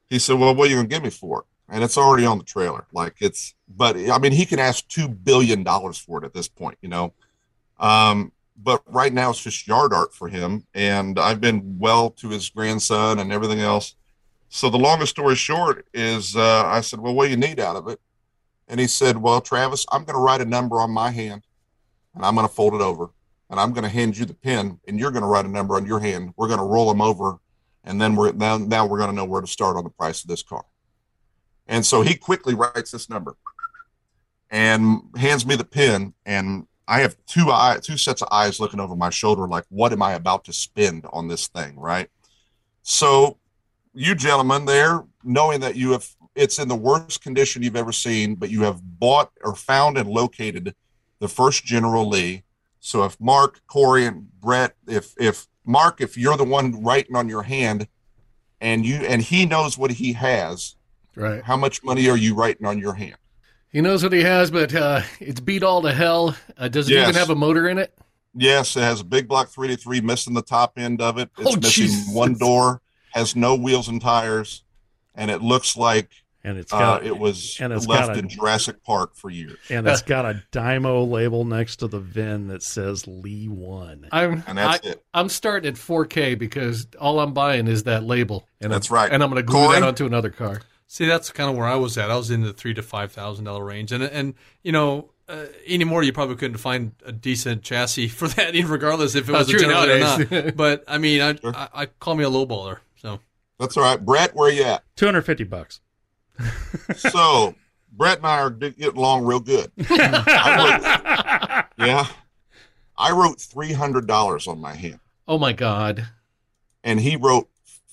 He said, "Well, what are you gonna give me for it?" And it's already on the trailer. Like it's, but I mean, he can ask two billion dollars for it at this point, you know. Um, but right now it's just yard art for him, and I've been well to his grandson and everything else. So the longest story short is, uh, I said, "Well, what do you need out of it?" And he said, Well, Travis, I'm going to write a number on my hand and I'm going to fold it over and I'm going to hand you the pen and you're going to write a number on your hand. We're going to roll them over. And then we're now, now we're going to know where to start on the price of this car. And so he quickly writes this number and hands me the pen. And I have two eye, two sets of eyes looking over my shoulder, like, what am I about to spend on this thing? Right. So you gentlemen there, knowing that you have it's in the worst condition you've ever seen, but you have bought or found and located the first General Lee. So if Mark, Corey, and Brett, if if Mark, if you're the one writing on your hand, and you and he knows what he has, right? How much money are you writing on your hand? He knows what he has, but uh, it's beat all to hell. Uh, does it yes. even have a motor in it? Yes, it has a big block 383 missing the top end of it. It's oh, missing Jesus. one door, has no wheels and tires, and it looks like and it's got uh, it was and it's left got a, in Jurassic Park for years. And it's got a Dymo label next to the VIN that says Lee One. I'm and that's I, it. I'm starting at 4K because all I'm buying is that label. And that's I'm, right. And I'm going to glue Corey? that onto another car. See, that's kind of where I was at. I was in the three to five thousand dollar range, and and you know. Uh, anymore, you probably couldn't find a decent chassis for that, even regardless if it was a general or not. but I mean, I, sure. I, I call me a lowballer. So that's all right, Brett. Where are you at? Two hundred fifty bucks so Brett and I are getting along real good. I wrote, yeah, I wrote three hundred dollars on my hand. Oh my god! And he wrote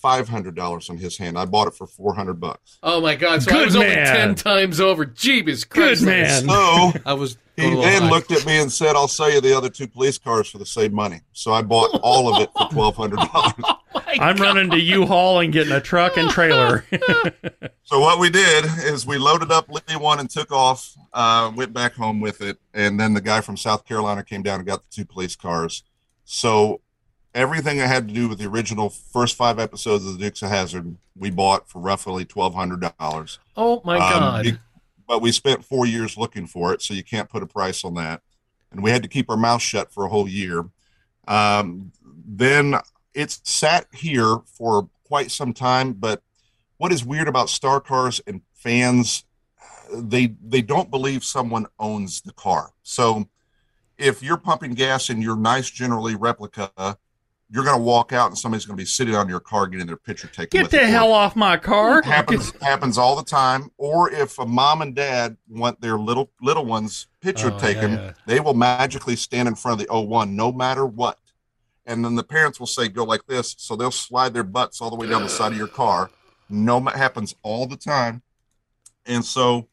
five hundred dollars on his hand. I bought it for four hundred bucks. Oh my god! So Good I was man. only ten times over. Jeebus Christ! Good man. So I was. He then high. looked at me and said, "I'll sell you the other two police cars for the same money." So I bought all of it for twelve hundred dollars. Oh I'm god. running to U-Haul and getting a truck and trailer. so what we did is we loaded up Lee one and took off. Uh, went back home with it, and then the guy from South Carolina came down and got the two police cars. So everything that had to do with the original first five episodes of the Dukes of Hazzard, we bought for roughly twelve hundred dollars. Oh my um, god! but we spent four years looking for it, so you can't put a price on that. And we had to keep our mouth shut for a whole year. Um, then it's sat here for quite some time. But what is weird about Star Cars and fans, they they don't believe someone owns the car. So if you're pumping gas in your nice General Lee replica you're going to walk out and somebody's going to be sitting on your car getting their picture taken. Get the hell off my car! happens happens all the time. Or if a mom and dad want their little little ones picture oh, taken, yeah, yeah. they will magically stand in front of the O1 no matter what. And then the parents will say, "Go like this," so they'll slide their butts all the way down the side of your car. No, it happens all the time. And so,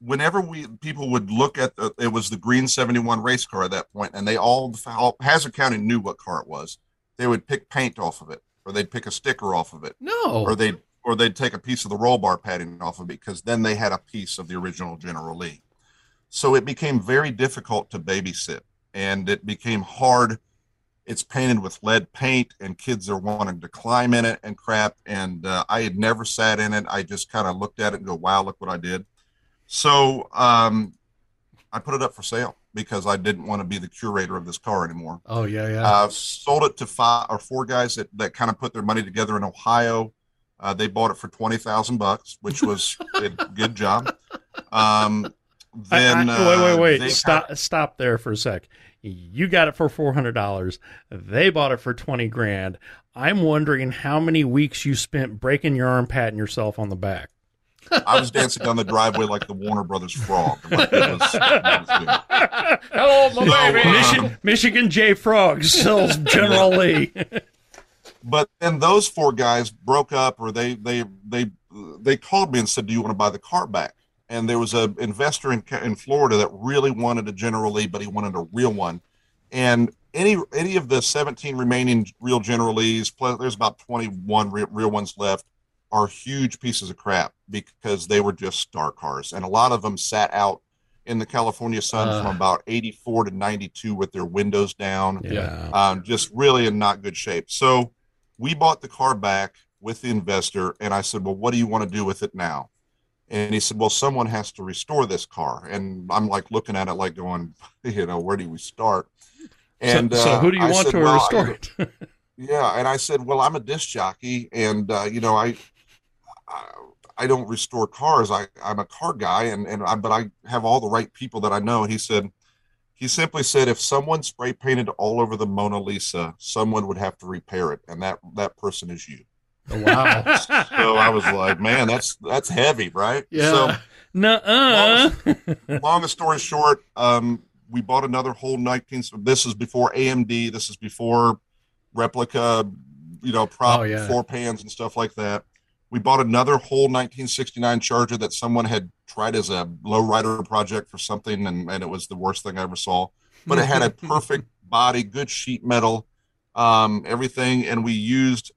whenever we people would look at the, it was the green 71 race car at that point, and they all Hazzard County knew what car it was they would pick paint off of it, or they'd pick a sticker off of it. No. Or they'd or they'd take a piece of the roll bar padding off of it because then they had a piece of the original General Lee. So it became very difficult to babysit, and it became hard. It's painted with lead paint, and kids are wanting to climb in it and crap. And uh, I had never sat in it. I just kind of looked at it and go, "Wow, look what I did." So um, I put it up for sale because I didn't want to be the curator of this car anymore. Oh yeah, yeah. Uh, sold it to five or four guys that, that kind of put their money together in Ohio. Uh, they bought it for twenty thousand bucks, which was a good job. Um, then I, I, wait, wait, wait, stop, kind of, stop there for a sec. You got it for four hundred dollars. They bought it for twenty grand. I'm wondering how many weeks you spent breaking your arm, patting yourself on the back. I was dancing down the driveway like the Warner Brothers frog. Like was, Hello, my so, baby. Uh, Michigan, Michigan J Frog sells General Lee. but then those four guys broke up, or they they they they called me and said, "Do you want to buy the car back?" And there was an investor in in Florida that really wanted a General Lee, but he wanted a real one. And any any of the 17 remaining real General Lees, plus there's about 21 real, real ones left are huge pieces of crap because they were just star cars. And a lot of them sat out in the California sun uh, from about 84 to 92 with their windows down. Yeah. Um, just really in not good shape. So we bought the car back with the investor, and I said, "Well, what do you want to do with it now?" And he said, "Well, someone has to restore this car." And I'm like looking at it, like going, you know, where do we start? And so, so uh, who do you I want said, to well, restore it? yeah, and I said, "Well, I'm a disc jockey, and uh, you know, I, I I don't restore cars. I, I'm a car guy, and and I, but I have all the right people that I know. And he said, he simply said, if someone spray painted all over the Mona Lisa, someone would have to repair it, and that that person is you. Oh, wow. so I was like, man, that's that's heavy, right? Yeah. So, Nuh-uh. long, long story short, um, we bought another whole 19. This is before AMD. This is before replica, you know, prop oh, yeah. floor pans and stuff like that. We bought another whole 1969 Charger that someone had tried as a lowrider project for something, and, and it was the worst thing I ever saw. But it had a perfect body, good sheet metal, um, everything. And we used,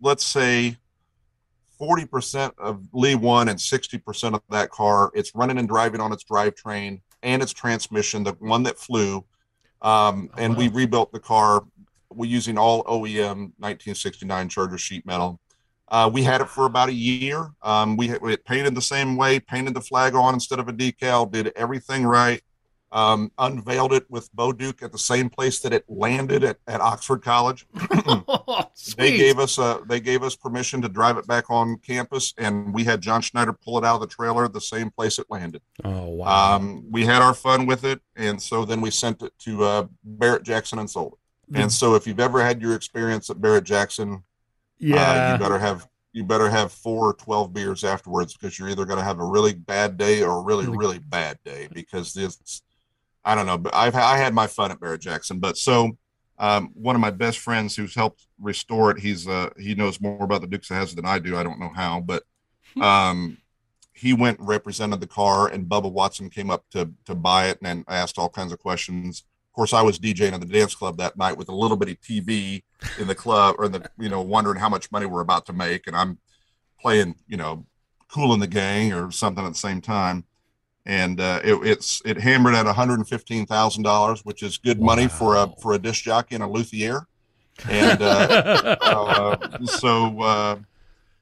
let's say, 40% of Lee 1 and 60% of that car. It's running and driving on its drivetrain and its transmission, the one that flew. Um, and oh, wow. we rebuilt the car. We're using all OEM 1969 Charger sheet metal. Uh, we had it for about a year. Um, we, we painted the same way, painted the flag on instead of a decal, did everything right. Um, unveiled it with Bo Duke at the same place that it landed at, at Oxford College. oh, they gave us a, they gave us permission to drive it back on campus, and we had John Schneider pull it out of the trailer the same place it landed. Oh wow! Um, we had our fun with it, and so then we sent it to uh, Barrett Jackson and sold it. Mm. And so, if you've ever had your experience at Barrett Jackson, yeah, uh, you better have you better have four or 12 beers afterwards because you're either going to have a really bad day or a really really bad day because this i don't know but i've i had my fun at barrett jackson but so um, one of my best friends who's helped restore it he's uh he knows more about the dukes of hazzard than i do i don't know how but hmm. um he went and represented the car and bubba watson came up to to buy it and asked all kinds of questions of course, I was DJing at the dance club that night with a little bitty TV in the club, or in the you know, wondering how much money we're about to make, and I'm playing, you know, Kool and the Gang or something at the same time, and uh, it, it's it hammered at one hundred and fifteen thousand dollars, which is good wow. money for a for a disc jockey and a luthier, and uh, uh, so. Uh,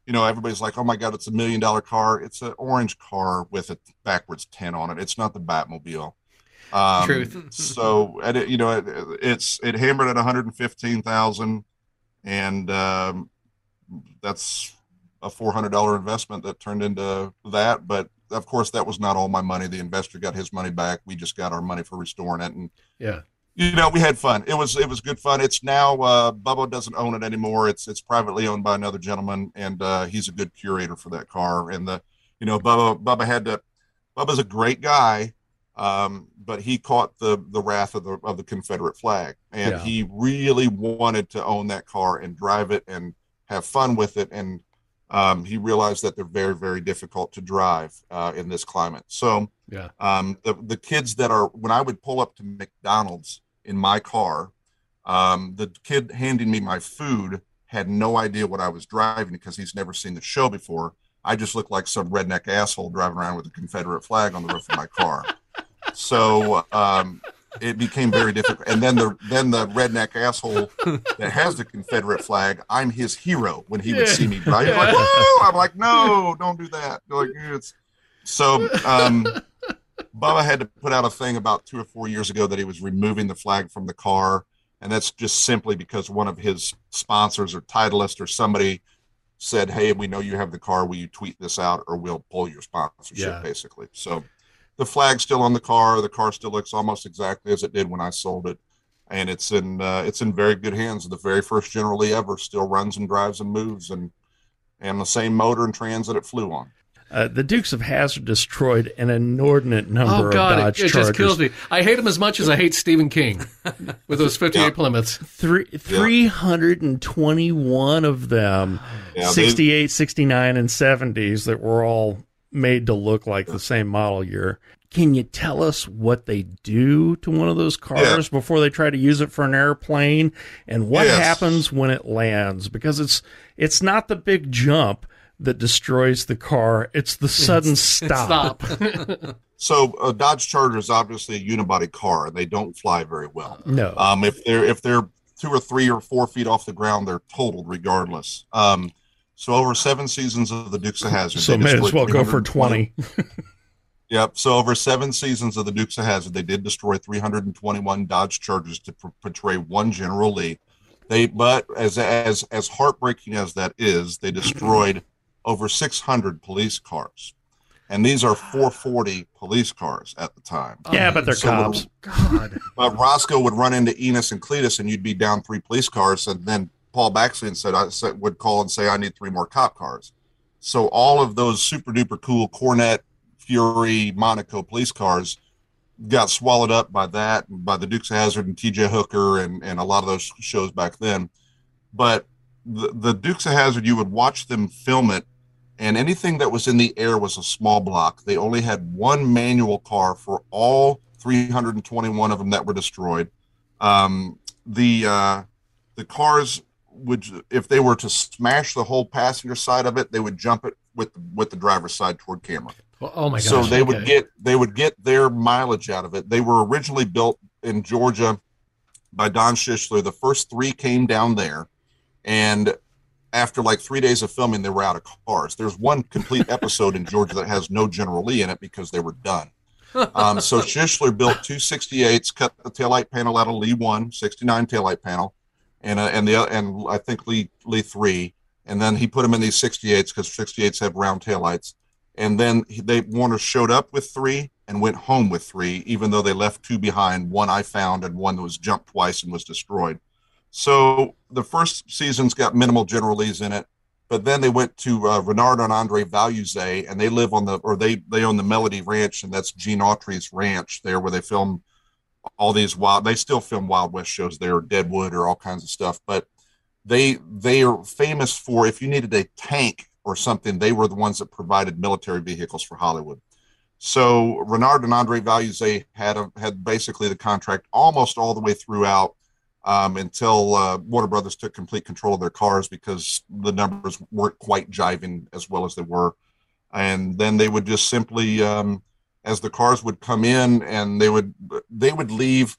you know, everybody's like, "Oh my God, it's a million dollar car." It's an orange car with a backwards ten on it. It's not the Batmobile. Um, Truth. so, it, you know, it, it's it hammered at 115,000, and um, that's a $400 investment that turned into that. But of course, that was not all my money. The investor got his money back. We just got our money for restoring it, and yeah, you know, we had fun. It was it was good fun. It's now uh, Bubba doesn't own it anymore. It's it's privately owned by another gentleman, and uh, he's a good curator for that car. And the you know, Bubba Bubba had to. Bubba's a great guy, um, but he caught the the wrath of the of the Confederate flag, and yeah. he really wanted to own that car and drive it and have fun with it. And um, he realized that they're very very difficult to drive uh, in this climate. So yeah, um, the the kids that are when I would pull up to McDonald's in my car, um, the kid handing me my food had no idea what I was driving because he's never seen the show before. I just looked like some redneck asshole driving around with a Confederate flag on the roof of my car so um, it became very difficult. And then the then the redneck asshole that has the Confederate flag, I'm his hero when he would see me drive. He's like, Whoa! I'm like, no, don't do that. Like, it's so. Um, Bubba had to put out a thing about two or four years ago that he was removing the flag from the car, and that's just simply because one of his sponsors or Titleist or somebody said, "Hey, we know you have the car. Will you tweet this out, or we'll pull your sponsorship?" Yeah. Basically, so the flag's still on the car. The car still looks almost exactly as it did when I sold it, and it's in uh, it's in very good hands. The very first General Lee ever still runs and drives and moves, and and the same motor and trans that it flew on. Uh, the Dukes of Hazzard destroyed an inordinate number oh, God, of Dodge it, it Chargers. just kills me. I hate him as much as I hate Stephen King with those 58 yeah. Plymouths. Three, 321 of them, yeah, 68, 69, and 70s that were all made to look like the same model year. Can you tell us what they do to one of those cars yeah. before they try to use it for an airplane and what yes. happens when it lands? Because it's it's not the big jump that destroys the car, it's the sudden stop. stop. so a Dodge Charger is obviously a unibody car and they don't fly very well. No. Um, if they're if they're two or three or four feet off the ground, they're totaled regardless. Um, So over seven seasons of the Dukes of Hazzard, So they may as well go for 20. Yep. So over seven seasons of the Dukes of Hazzard, they did destroy 321 Dodge Chargers to p- portray one General Lee. They, but as as as heartbreaking as that is, they destroyed over 600 police cars, and these are 440 police cars at the time. Yeah, but they're So cops. God. But Roscoe would run into Enos and Cletus, and you'd be down three police cars, and then Paul Baxley and said, I said, would call and say, I need three more cop cars. So all of those super duper cool Coronet, Fury, Monaco police cars got swallowed up by that, by the Dukes of Hazzard and TJ Hooker, and and a lot of those shows back then. But the, the Dukes of Hazzard, you would watch them film it, and anything that was in the air was a small block. They only had one manual car for all 321 of them that were destroyed. Um, the uh, the cars would, if they were to smash the whole passenger side of it, they would jump it with with the driver's side toward camera Well, oh my gosh. so they would get they would get their mileage out of it. They were originally built in Georgia by Don Schisler. The first three came down there, and after like three days of filming, they were out of cars. There's one complete episode in Georgia that has no General Lee in it because they were done. Um, so Schisler built two 68s, cut the taillight panel out of Lee one, 69 taillight panel, and uh, and the and I think Lee Lee three, and then he put them in these 68s because 68s have round taillights and then he- they Warner showed up with three and went home with three, even though they left two behind. One I found, and one that was jumped twice and was destroyed. So the first season's got minimal General Lees in it, but then they went to uh, Renaud and Andre Veluzat, and they live on the or they they own the Melody Ranch, and that's Gene Autry's ranch there, where they film all these wild. They still film Wild West shows there, Deadwood, or all kinds of stuff, but they they are famous for if you needed a tank or something, they were the ones that provided military vehicles for Hollywood. So Renaud and Andre Veluzat had a, had basically the contract almost all the way throughout um, until uh, Warner Brothers took complete control of their cars because the numbers weren't quite jiving as well as they were, and then they would just simply, um, as the cars would come in, and they would they would leave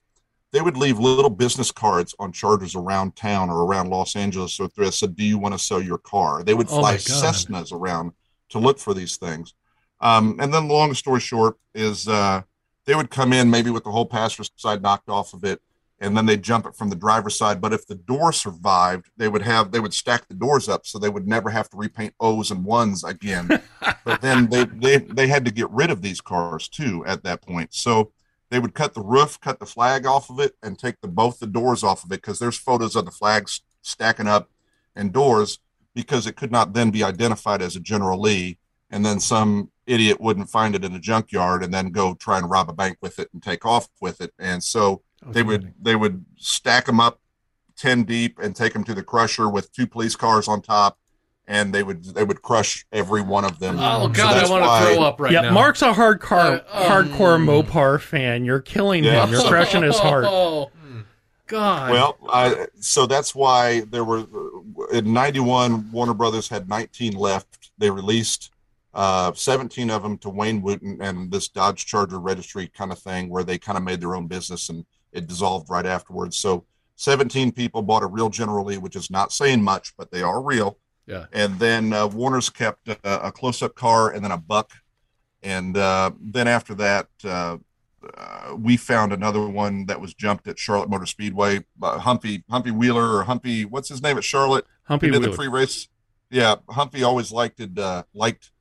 they would leave little business cards on chargers around town or around Los Angeles. So they said, "Do you want to sell your car?" They would Oh fly God. Cessnas around to look for these things. Um, and then, the long story short, is uh, they would come in maybe with the whole passenger side knocked off of it, and then they'd jump it from the driver's side. But if the door survived, they would have they would stack the doors up so they would never have to repaint O's and ones again. but then they they they had to get rid of these cars too at that point. So they would cut the roof, cut the flag off of it, and take the both the doors off of it because there's photos of the flags stacking up and doors because it could not then be identified as a General Lee, and then some idiot wouldn't find it in a junkyard and then go try and rob a bank with it and take off with it. And so they would they would stack them up ten deep and take them to the crusher with two police cars on top, and they would they would crush every one of them. Oh So God, I that's want to throw up right yeah, now. Mark's a hardcore Uh, hardcore um, Mopar fan. You're killing Yeah. him. You're crushing his heart. Oh, God. Well, I, so that's why there were in '91. Warner Brothers had 19 left. They released uh, 17 of them to Wayne Wooten and this Dodge Charger registry kind of thing, where they kind of made their own business and it dissolved right afterwards. So 17 people bought a real General Lee, which is not saying much, but they are real. Yeah. And then uh, Warner's kept a, a close-up car and then a buck, and uh, then after that. Uh, uh, we found another one that was jumped at Charlotte Motor Speedway. Uh, Humpy Humpy Wheeler or Humpy, what's his name at Charlotte? Humpy did Wheeler. the pre-race. Yeah, Humpy always liked it. Uh, liked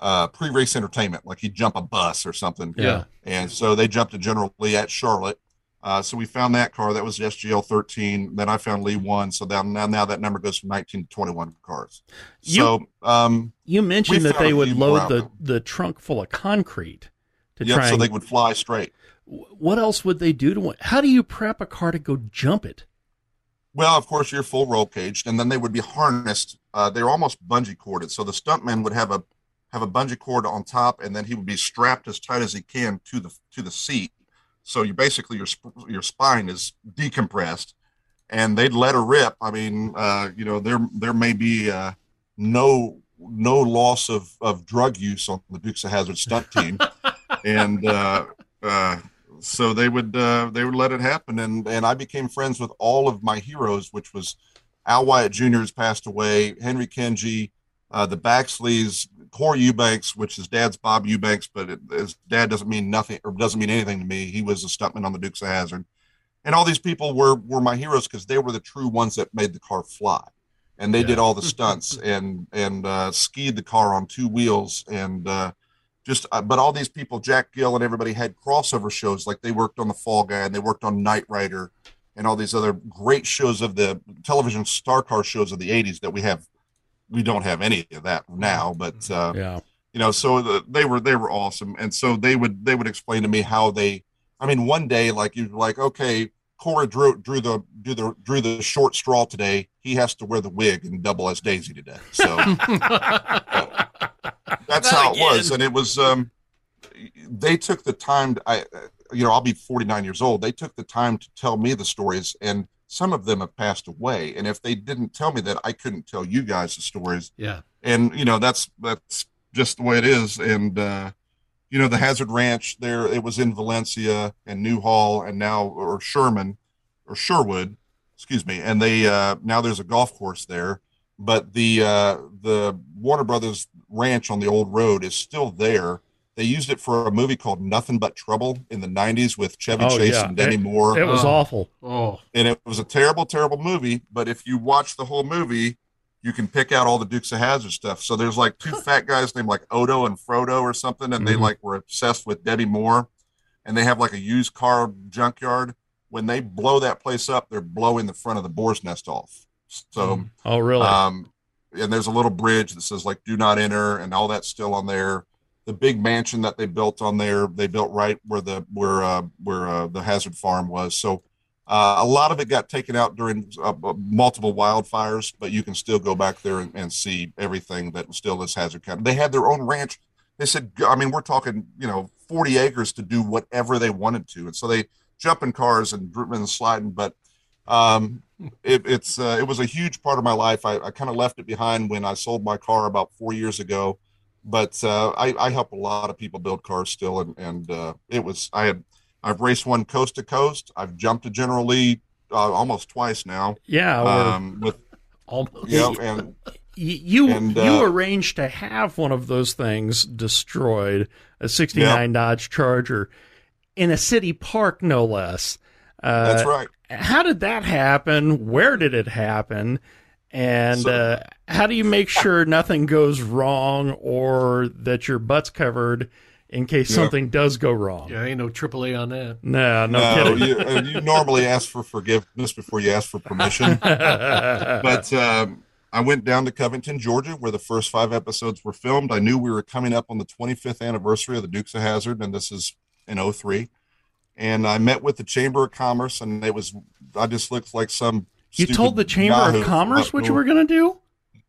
uh, pre-race entertainment, like he'd jump a bus or something. Yeah. And so they jumped a General Lee at Charlotte. Uh, so we found that car. That was the SGL 13. Then I found Lee one. So now, now, now that number goes from 19 to 21 cars. You- So um, You mentioned that they would load the, the trunk full of concrete to yeah, try so and they would fly straight. what else would they do to it? How do you prep a car to go jump it? Well, of course, you're full roll caged, and then they would be harnessed. Uh, they're almost bungee corded. So the stuntman would have a have a bungee cord on top, and then he would be strapped as tight as he can to the to the seat. So you basically your your spine is decompressed, and they'd let her rip. I mean, uh, you know, there there may be uh, no no loss of of drug use on the Dukes of Hazzard stunt team, and uh, uh, so they would uh, they would let it happen, and and I became friends with all of my heroes, which was Al Wyatt Jr. has passed away. Henry Kingi, uh, the Baxleys, Cory Eubanks, which is dad's Bob Eubanks, but it, his dad doesn't mean nothing or doesn't mean anything to me. He was a stuntman on the Dukes of Hazzard, and all these people were were my heroes because they were the true ones that made the car fly, and they yeah. did all the stunts and and uh, skied the car on two wheels and. Uh, just uh, but all these people jack gill and everybody had crossover shows like they worked on the fall guy and they worked on knight rider and all these other great shows of the television star car shows of the 80s that we have we don't have any of that now but uh, yeah you know so the, they were they were awesome and so they would they would explain to me how they i mean one day like you're like okay Cory drew drew the drew the drew the short straw today. He has to wear the wig and double as Daisy today. So uh, that's Not how again. it was, and it was. Um, they took the time. To, I, you know, I'll be 49 years old. They took the time to tell me the stories, and some of them have passed away. And if they didn't tell me that, I couldn't tell you guys the stories. Yeah. And you know, that's that's just the way it is. And uh, you know, the Hazzard Ranch there, it was in Valencia and Newhall, and now or Sherman or Sherwood, excuse me. And they uh, now there's a golf course there but the uh, the Warner Brothers ranch on the old road is still there. They used it for a movie called Nothing But Trouble in the '90s with Chevy oh, Chase yeah. and Demi it, Moore. It was oh. awful. Oh, and it was a terrible, terrible movie. But if you watch the whole movie, you can pick out all the Dukes of Hazzard stuff. So there's like two fat guys named like Odo and Frodo or something, and mm-hmm. they like were obsessed with Demi Moore, and they have like a used car junkyard. When they blow that place up, they're blowing the front of the boar's nest off. So, mm. oh really? Um, and there's a little bridge that says like "Do not enter" and all that's still on there. The big mansion that they built on there, they built right where the where uh, where uh, the hazzard Farm was. So uh, a lot of it got taken out during uh, multiple wildfires, but you can still go back there and, and, see everything that still is Hazzard County. They had their own ranch. They said, I mean, we're talking, you know, 40 acres to do whatever they wanted to, and so they jump in cars and and sliding. But um, it, it's uh, it was a huge part of my life. I, I kind of left it behind when I sold my car about four years ago, but uh, I, I help a lot of people build cars still, and and uh, it was I had I've raced one coast to coast. I've jumped a General Lee uh, almost twice now. Yeah, um, with almost. Yeah, and you and, uh, you arranged to have one of those things destroyed, a '69 Dodge Charger, in a city park, no less. Uh, That's right. How did that happen? Where did it happen? And so, uh, how do you make sure nothing goes wrong or that your butt's covered in case yeah. something does go wrong? Yeah, ain't no AAA on that. No, no, no kidding. You, uh, you, normally ask for forgiveness before you ask for permission. but um, I went down to Covington, Georgia, where the first five episodes were filmed. I knew we were coming up on the 25th anniversary of the Dukes of Hazzard, and this is in 03 and I met with the Chamber of Commerce, and it was I just looked like some. You told the Chamber Yahoo of Commerce what you were going to do.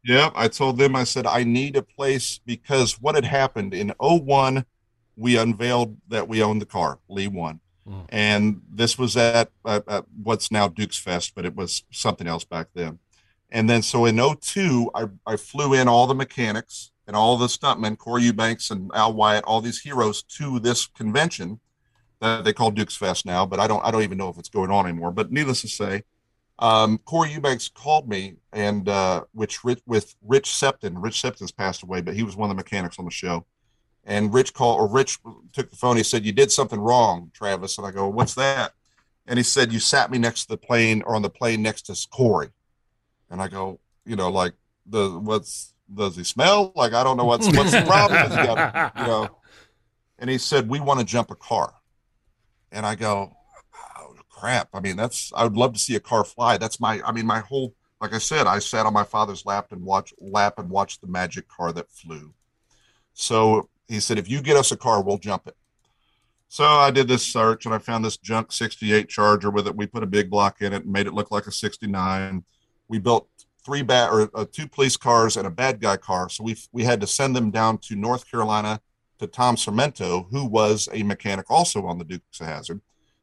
Yeah, I told them I said I need a place because what had happened in 01, we unveiled that we owned the car, Lee one, mm. and this was at, at, at, what's now Dukes Fest, but it was something else back then. And then so in 02, I, I flew in all the mechanics and all the stuntmen, Corey Eubanks and Al Wyatt, all these heroes to this convention that they call Dukes Fest now, but I don't I don't even know if it's going on anymore. But needless to say, um, Cory Eubanks called me and uh, which with Rich Septon. Rich Septon's passed away, but he was one of the mechanics on the show. And Rich called or Rich took the phone. He said, "You did something wrong, Travis." And I go, "What's that?" And he said, "You sat me next to the plane or on the plane next to Cory." And I go, "You know, like the what's does he smell? Like I don't know what's what's the problem. Got, you know." And he said, "We want to jump a car." and I go, crap. I mean, that's I would love to see a car fly. That's my I mean, my whole like I said, I sat on my father's lap and watch lap and watched the magic car that flew. So he said, if you get us a car, we'll jump it. So I did this search and I found this junk 68 Charger with it. We put a big block in it and made it look like a 69. We built three bad or uh, two police cars and a bad guy car. So we we had to send them down to North Carolina to Tom Sarmento, who was a mechanic also on the Dukes of Hazzard.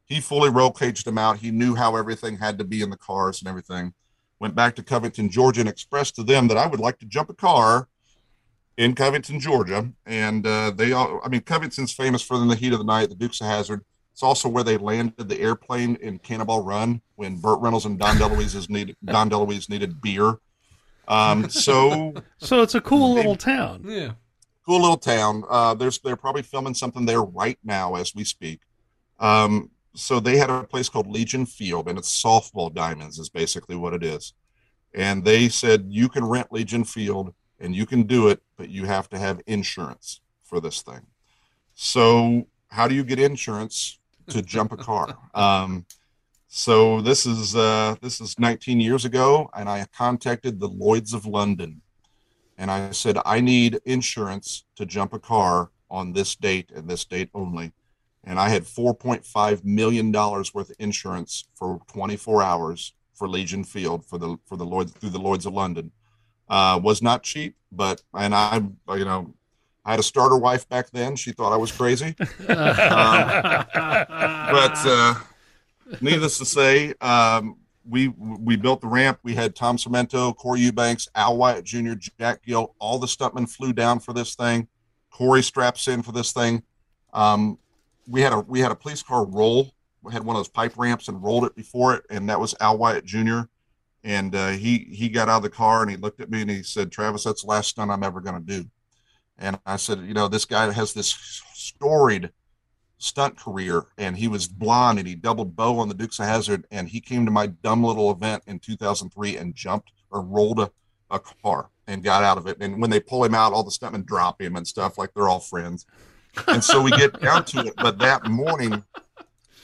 He fully roll caged them out. He knew how everything had to be in the cars and everything. Went back to Covington, Georgia, and expressed to them that I would like to jump a car in Covington, Georgia. And uh, they all, I mean, Covington's famous for in the heat of the night, the Dukes of Hazzard. It's also where they landed the airplane in Cannonball Run when Burt Reynolds and Dom DeLuise needed Dom DeLuise needed beer. Um, so So it's a cool little town. Yeah. cool little town. Uh, there's they're probably filming something there right now as we speak. Um, so they had a place called Legion Field, and it's softball diamonds is basically what it is. And they said you can rent Legion Field and you can do it, but you have to have insurance for this thing. So how do you get insurance to jump a car? Um, so this is uh, this is 19 years ago, and I contacted the Lloyd's of London and I said, I need insurance to jump a car on this date and this date only. And I had $4.5 million worth of insurance for 24 hours for Legion Field for the for the Lloyd through the Lloyd's of London. Uh, was not cheap, but and I you know I had a starter wife back then. She thought I was crazy. um, but uh, needless to say, um, we we built the ramp. We had Tom Sarmento, Corey Eubanks, Al Wyatt Jr., Jack Gill. All the stuntmen flew down for this thing. Corey straps in for this thing. Um, we had a we had a police car roll. We had one of those pipe ramps and rolled it before it, and that was Al Wyatt Jr. And uh, he he got out of the car and he looked at me and he said, "Travis, that's the last stunt I'm ever going to do." And I said, "You know, this guy has this storied stunt career and he was blonde and he doubled Bo on the Dukes of Hazzard, and he came to my dumb little event in 2003 and jumped or rolled a, a car and got out of it and when they pull him out all the stuntmen drop him and stuff like they're all friends and so we get down to it but that morning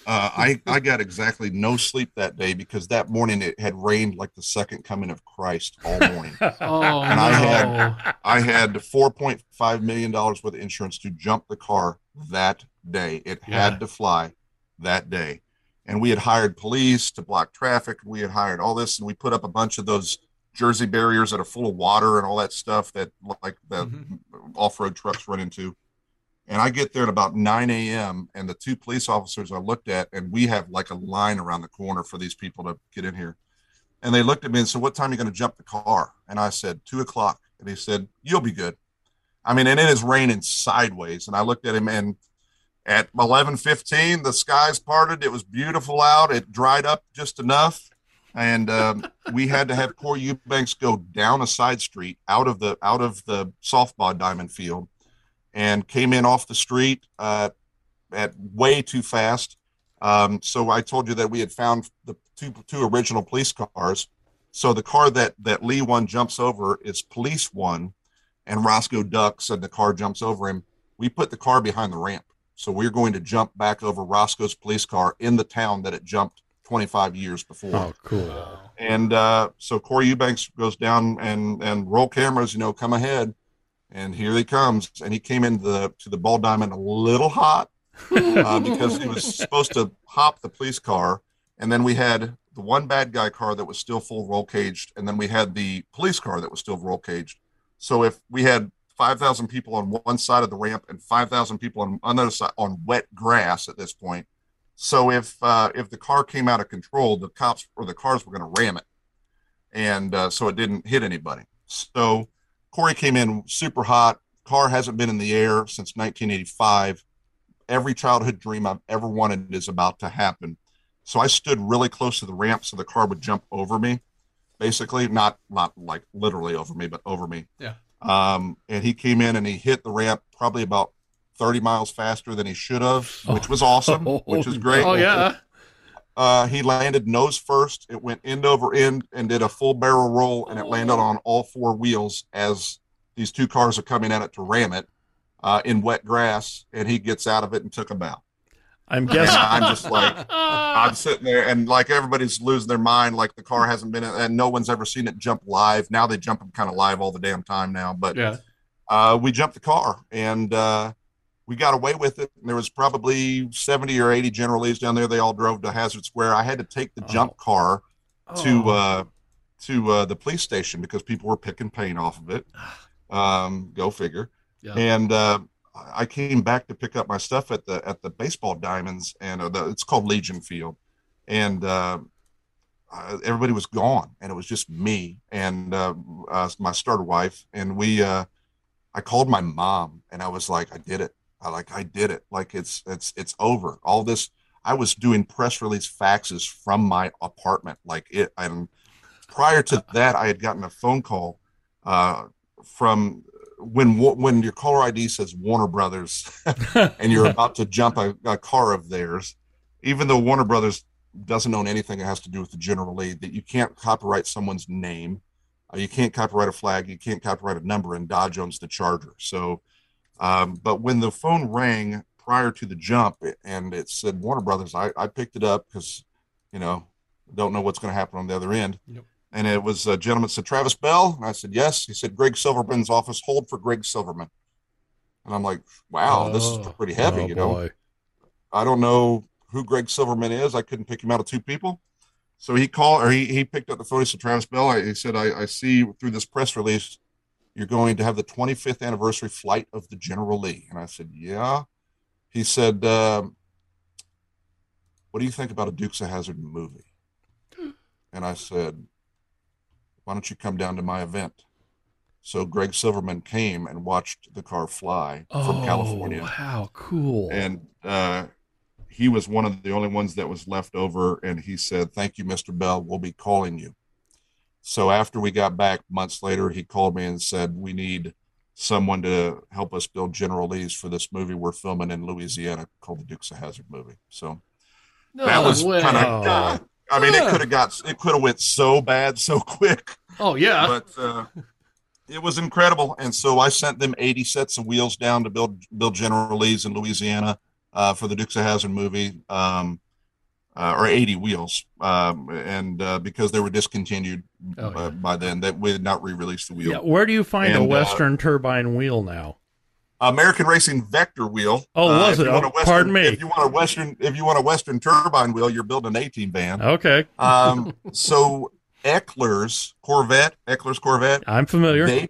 uh, I, I got exactly no sleep that day because that morning it had rained like the second coming of Christ all morning. Oh, And I had- I had $4.5 million worth of insurance to jump the car that day. It Yeah. had to fly that day. And we had hired police to block traffic. We had hired all this, and we put up a bunch of those Jersey barriers that are full of water and all that stuff that like the Mhm. off-road trucks run into. And I get there at about 9 a.m. and the two police officers I looked at, and we have like a line around the corner for these people to get in here. And they looked at me and said, What time are you going to jump the car? And I said, Two o'clock. And he said, You'll be good. I mean, and it is raining sideways. And I looked at him and at 11:15, the skies parted. It was beautiful out. It dried up just enough, and um, we had to have Corey Eubanks go down a side street out of the out of the softball diamond field, and came in off the street uh, at way too fast. Um, so I told you that we had found the two two original police cars. So the car that that Lee one jumps over is police one, and Roscoe ducks, and the car jumps over him. We put the car behind the ramp. So we're going to jump back over Roscoe's police car in the town that it jumped 25 years before. Oh, cool. And uh, so Corey Eubanks goes down and and roll cameras, you know, come ahead, and here he comes. And he came into the to the ball diamond a little hot uh, because he was supposed to hop the police car, and then we had the one bad guy car that was still full roll caged, and then we had the police car that was still roll caged. So if we had 5,000 people on one side of the ramp and 5,000 people on another side on wet grass at this point. So if uh, if the car came out of control, the cops or the cars were going to ram it, and uh, so it didn't hit anybody. So Corey came in super hot. Car hasn't been in the air since 1985. Every childhood dream I've ever wanted is about to happen. So I stood really close to the ramp so the car would jump over me, basically not not like literally over me, but over me. Yeah. Um, and he came in and he hit the ramp probably about 30 miles faster than he should have, which was awesome, which was great. Oh yeah. Uh, he landed nose first. It went end over end and did a full barrel roll, and it landed on all four wheels as these two cars are coming at it to ram it uh, in wet grass. And he gets out of it and took a bow. I'm And guessing. I'm just like, I'm sitting there, and like everybody's losing their mind. Like the car hasn't been, and no one's ever seen it jump live. Now they jump them kind of live all the damn time now. But Yeah. uh, we jumped the car and uh, we got away with it. And there was probably 70 or 80 General Lees down there. They all drove to Hazzard Square. I had to take the jump car to Oh. uh, to uh, the police station because people were picking paint off of it. Um, go figure. Yeah. And uh, I came back to pick up my stuff at the at the baseball diamonds, and uh, the, it's called Legion Field, and uh, everybody was gone, and it was just me and uh, uh, my starter wife, and we. Uh, I called my mom, and I was like, "I did it. I like, I did it. Like it's it's it's over. All this, I was doing press release faxes from my apartment. Like it, and prior to that, I had gotten a phone call uh, from when when your caller ID says Warner Brothers and you're about to jump a, a, car of theirs, even though Warner Brothers doesn't own anything that has to do with the General Lee, that you can't copyright someone's name, uh, you can't copyright a flag, you can't copyright a number, and Dodge owns the Charger. So, um, but when the phone rang prior to the jump and it said Warner Brothers, I, I picked it up because, you know, don't know what's going to happen on the other end. Yep and it was a gentleman said Travis Bell, and I said yes. He said Greg Silverman's office. Hold for Greg Silverman, and I'm like, wow, oh, this is oh, pretty heavy, oh, you know. Boy. I don't know who Greg Silverman is. I couldn't pick him out of two people. So he called, or he, he picked up the phone. He said, Travis Bell, I, he said, I, I see through this press release, you're going to have the 25th anniversary flight of the General Lee. And I said, yeah. He said, um, what do you think about a Dukes of Hazzard movie? And I said, why don't you come down to my event? So Greg Silverman came and watched the car fly oh, from California. Wow, cool. And uh, he was one of the only ones that was left over. And he said, Thank you, Mr. Bell. We'll be calling you. So after we got back months later, he called me and said, We need someone to help us build General Lee's for this movie we're filming in Louisiana called the Dukes of Hazzard movie. So no that was kind of I mean, yeah. it could have got it could have went so bad so quick. Oh yeah, but uh, it was incredible. And so I sent them 80 sets of wheels down to build build General Lee's in Louisiana uh, for the Dukes of Hazzard movie, um, uh, or 80 wheels, um, and uh, because they were discontinued oh, yeah. by then, that we had not re-released the wheel. Yeah, where do you find and, a uh, Western turbine wheel now? American Racing Vector wheel. Oh, uh, was it? Oh, Western, pardon me. If you want a Western, if you want a Western turbine wheel, you're building an 18 van. Okay. um, so Eckler's Corvette, Eckler's Corvette. I'm familiar. They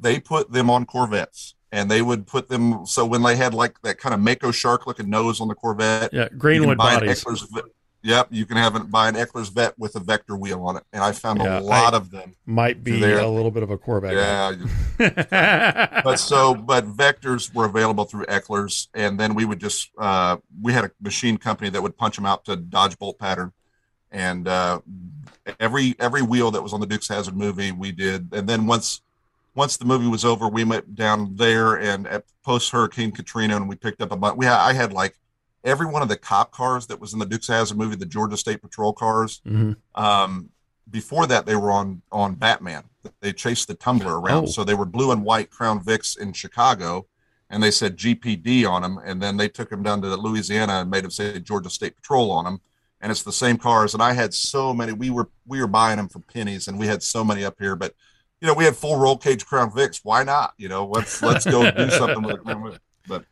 they put them on Corvettes, and they would put them so when they had like that kind of Mako shark looking nose on the Corvette. Yeah, Greenwood bodies. Yep, you can have it buy an Eckler's Vet with a Vector wheel on it, and I found yeah, a lot I of them. Might be there. a little bit of a Corvette. Yeah, but so but Vectors were available through Eckler's, and then we would just uh, we had a machine company that would punch them out to Dodge bolt pattern, and uh, every every wheel that was on the Dukes Hazzard movie we did, and then once once the movie was over, we went down there and at post Hurricane Katrina, and we picked up a bunch. We had, I had like every one of the cop cars that was in the Dukes Hazzard movie, the Georgia State Patrol cars. Mm-hmm. Um, before that, they were on on Batman. They chased the Tumbler around, oh. so they were blue and white Crown Vics in Chicago, and they said GPD on them, and then they took them down to Louisiana and made them say Georgia State Patrol on them, and it's the same cars. And I had so many. We were we were buying them for pennies, and we had so many up here, but. You know, we had full roll cage Crown Vics. Why not? You know, let's let's go do something with it. But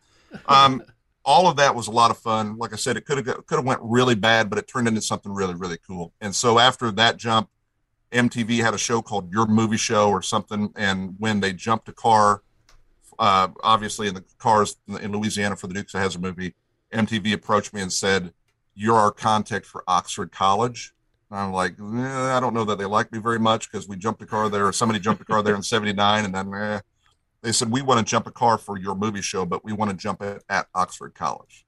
um, all of that was a lot of fun. Like I said, it could have could have went really bad, but it turned into something really really cool. And so after that jump, MTV had a show called Your Movie Show or something, and when they jumped a car, uh, obviously in the cars in Louisiana for the Dukes of Hazzard movie, MTV approached me and said, "You're our contact for Oxford College." And I'm like, eh, I don't know that they like me very much because we jumped a car there, or somebody jumped a car there in '79, and then. Eh, they said, We want to jump a car for your movie show, but we want to jump it at Oxford College.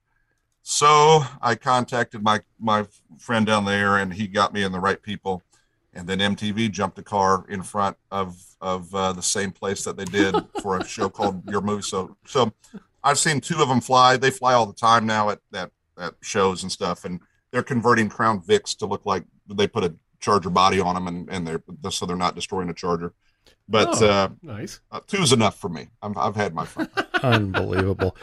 So I contacted my, my friend down there and he got me in the right people. And then MTV jumped a car in front of, of uh, the same place that they did for a show called Your Movie. So, so I've seen two of them fly. They fly all the time now at, at, at shows and stuff. And they're converting Crown Vics to look like they put a Charger body on them and, and they're so they're not destroying a Charger. But oh, uh, nice. Uh, two's enough for me. i have had my fun. Unbelievable.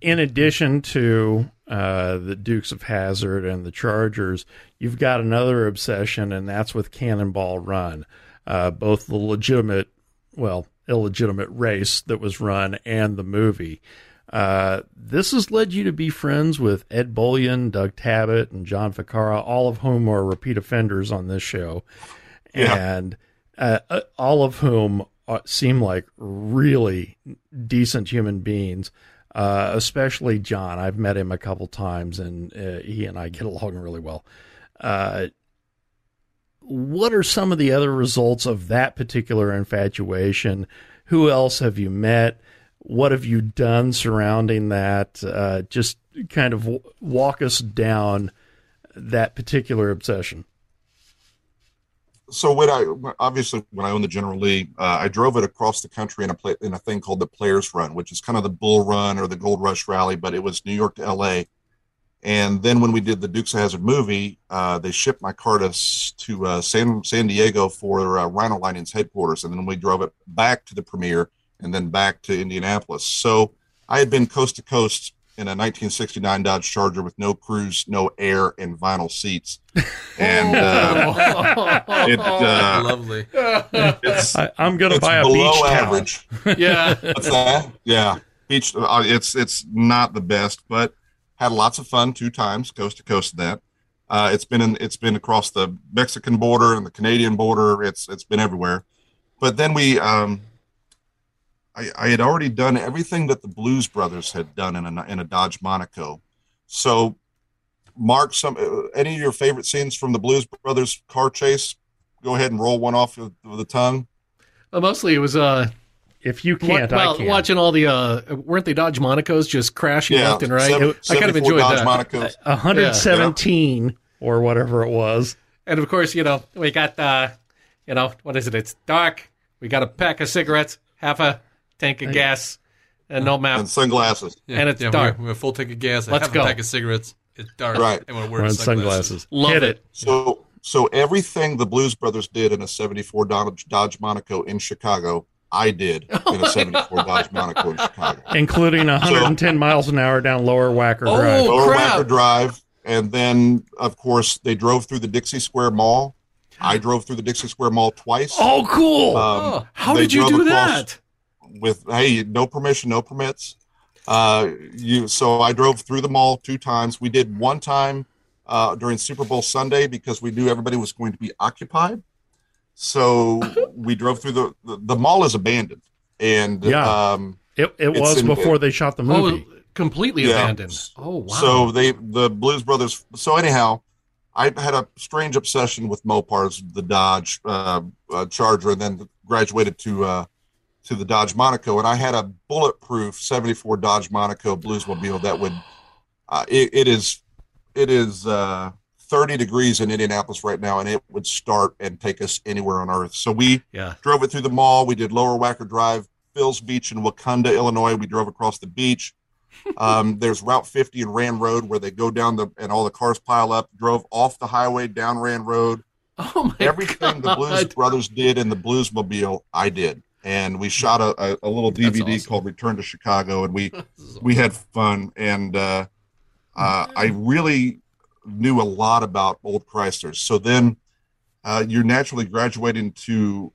In addition to uh, the Dukes of Hazzard and the Chargers, you've got another obsession, and that's with Cannonball Run. Uh, both the legitimate, well, illegitimate race that was run and the movie. Uh, this has led you to be friends with Ed Bolian, Doug Tabbutt, and John Ficarra, all of whom are repeat offenders on this show. Yeah. And uh, all of whom uh, seem like really decent human beings. Uh, especially John. I've met him a couple times, and uh, he and I get along really well. Uh, what are some of the other results of that particular infatuation? Who else have you met? what have you done surrounding that? Uh, just kind of w- walk us down that particular obsession. So when I obviously when I owned the General Lee, uh, I drove it across the country in a play, in a thing called the Players Run, which is kind of the Bull Run or the Gold Rush Rally, but it was New York to L.A. And then when we did the Dukes of Hazzard movie, uh, they shipped my car to, to uh, San San Diego for uh, Rhino headquarters, and then we drove it back to the premiere and then back to Indianapolis. So I had been coast to coast in a 1969 Dodge Charger with no cruise, no air, and vinyl seats. And uh, it, uh, Lovely. it's, I, I'm going to it's buy a below beach towel. average. yeah. What's that? Yeah, beach. Uh, it's it's not the best, but had lots of fun two times coast to coast. of That uh, it's been in, it's been across the Mexican border and the Canadian border. It's it's been everywhere. But then we, um, I, I had already done everything that the Blues Brothers had done in a in a Dodge Monaco. So, Mark, some uh, any of your favorite scenes from the Blues Brothers car chase? Go ahead and roll one off with, with the tongue. Uh, mostly it was uh If you can't, well, I can. watching all the uh weren't they Dodge Monacos just crashing left and right? seven- I kind of enjoyed Dodge that. Monacos. 117 or whatever it was. And of course, you know, we got uh you know, what is it? It's dark. We got a pack of cigarettes, half a tank of gas, and no map. and sunglasses. Yeah, And it's yeah, dark. We have a full tank of gas. Let's Let's go. a pack of cigarettes. It's dark. Right. And we're Wearing wearing sunglasses. sunglasses. Love Hit it. So so everything the Blues Brothers did in a 74 Dodge, Dodge Monaco in Chicago, I did in a 74 Dodge Monaco in Chicago. including 110 miles an hour down Lower Wacker Oh, Drive. Lower crap. Wacker Drive, and then of course they drove through the Dixie Square Mall. I drove through the Dixie Square Mall twice. Oh, cool! Um, Oh, how did you do across that? With hey, no permission, no permits. Uh, you so I drove through the mall two times. We did one time uh, during Super Bowl Sunday because we knew everybody was going to be occupied. So we drove through the, the the mall is abandoned, and Yeah. um, it it was in- before they shot the movie. Oh, completely Yeah. abandoned. Oh wow. So they the Blues Brothers. So anyhow, I had a strange obsession with Mopars, the Dodge uh, uh, Charger, and then graduated to uh, to the Dodge Monaco, and I had a bulletproof '74 Dodge Monaco Bluesmobile that would. Uh, it, it is it is uh, 30 degrees in Indianapolis right now, and it would start and take us anywhere on earth. So we yeah. drove it through the mall. We did Lower Wacker Drive, Phil's Beach in Wauconda, Illinois. We drove across the beach. Um, there's Route 50 and Rand Road where they go down the and all the cars pile up. Drove off the highway down Rand Road. Oh my Everything the Blues Brothers did in the Bluesmobile, I did. And we shot a, a, little DVD awesome. called Return to Chicago, and we we had fun. And uh, uh, I really knew a lot about old Chryslers. So then uh, you're naturally graduating to.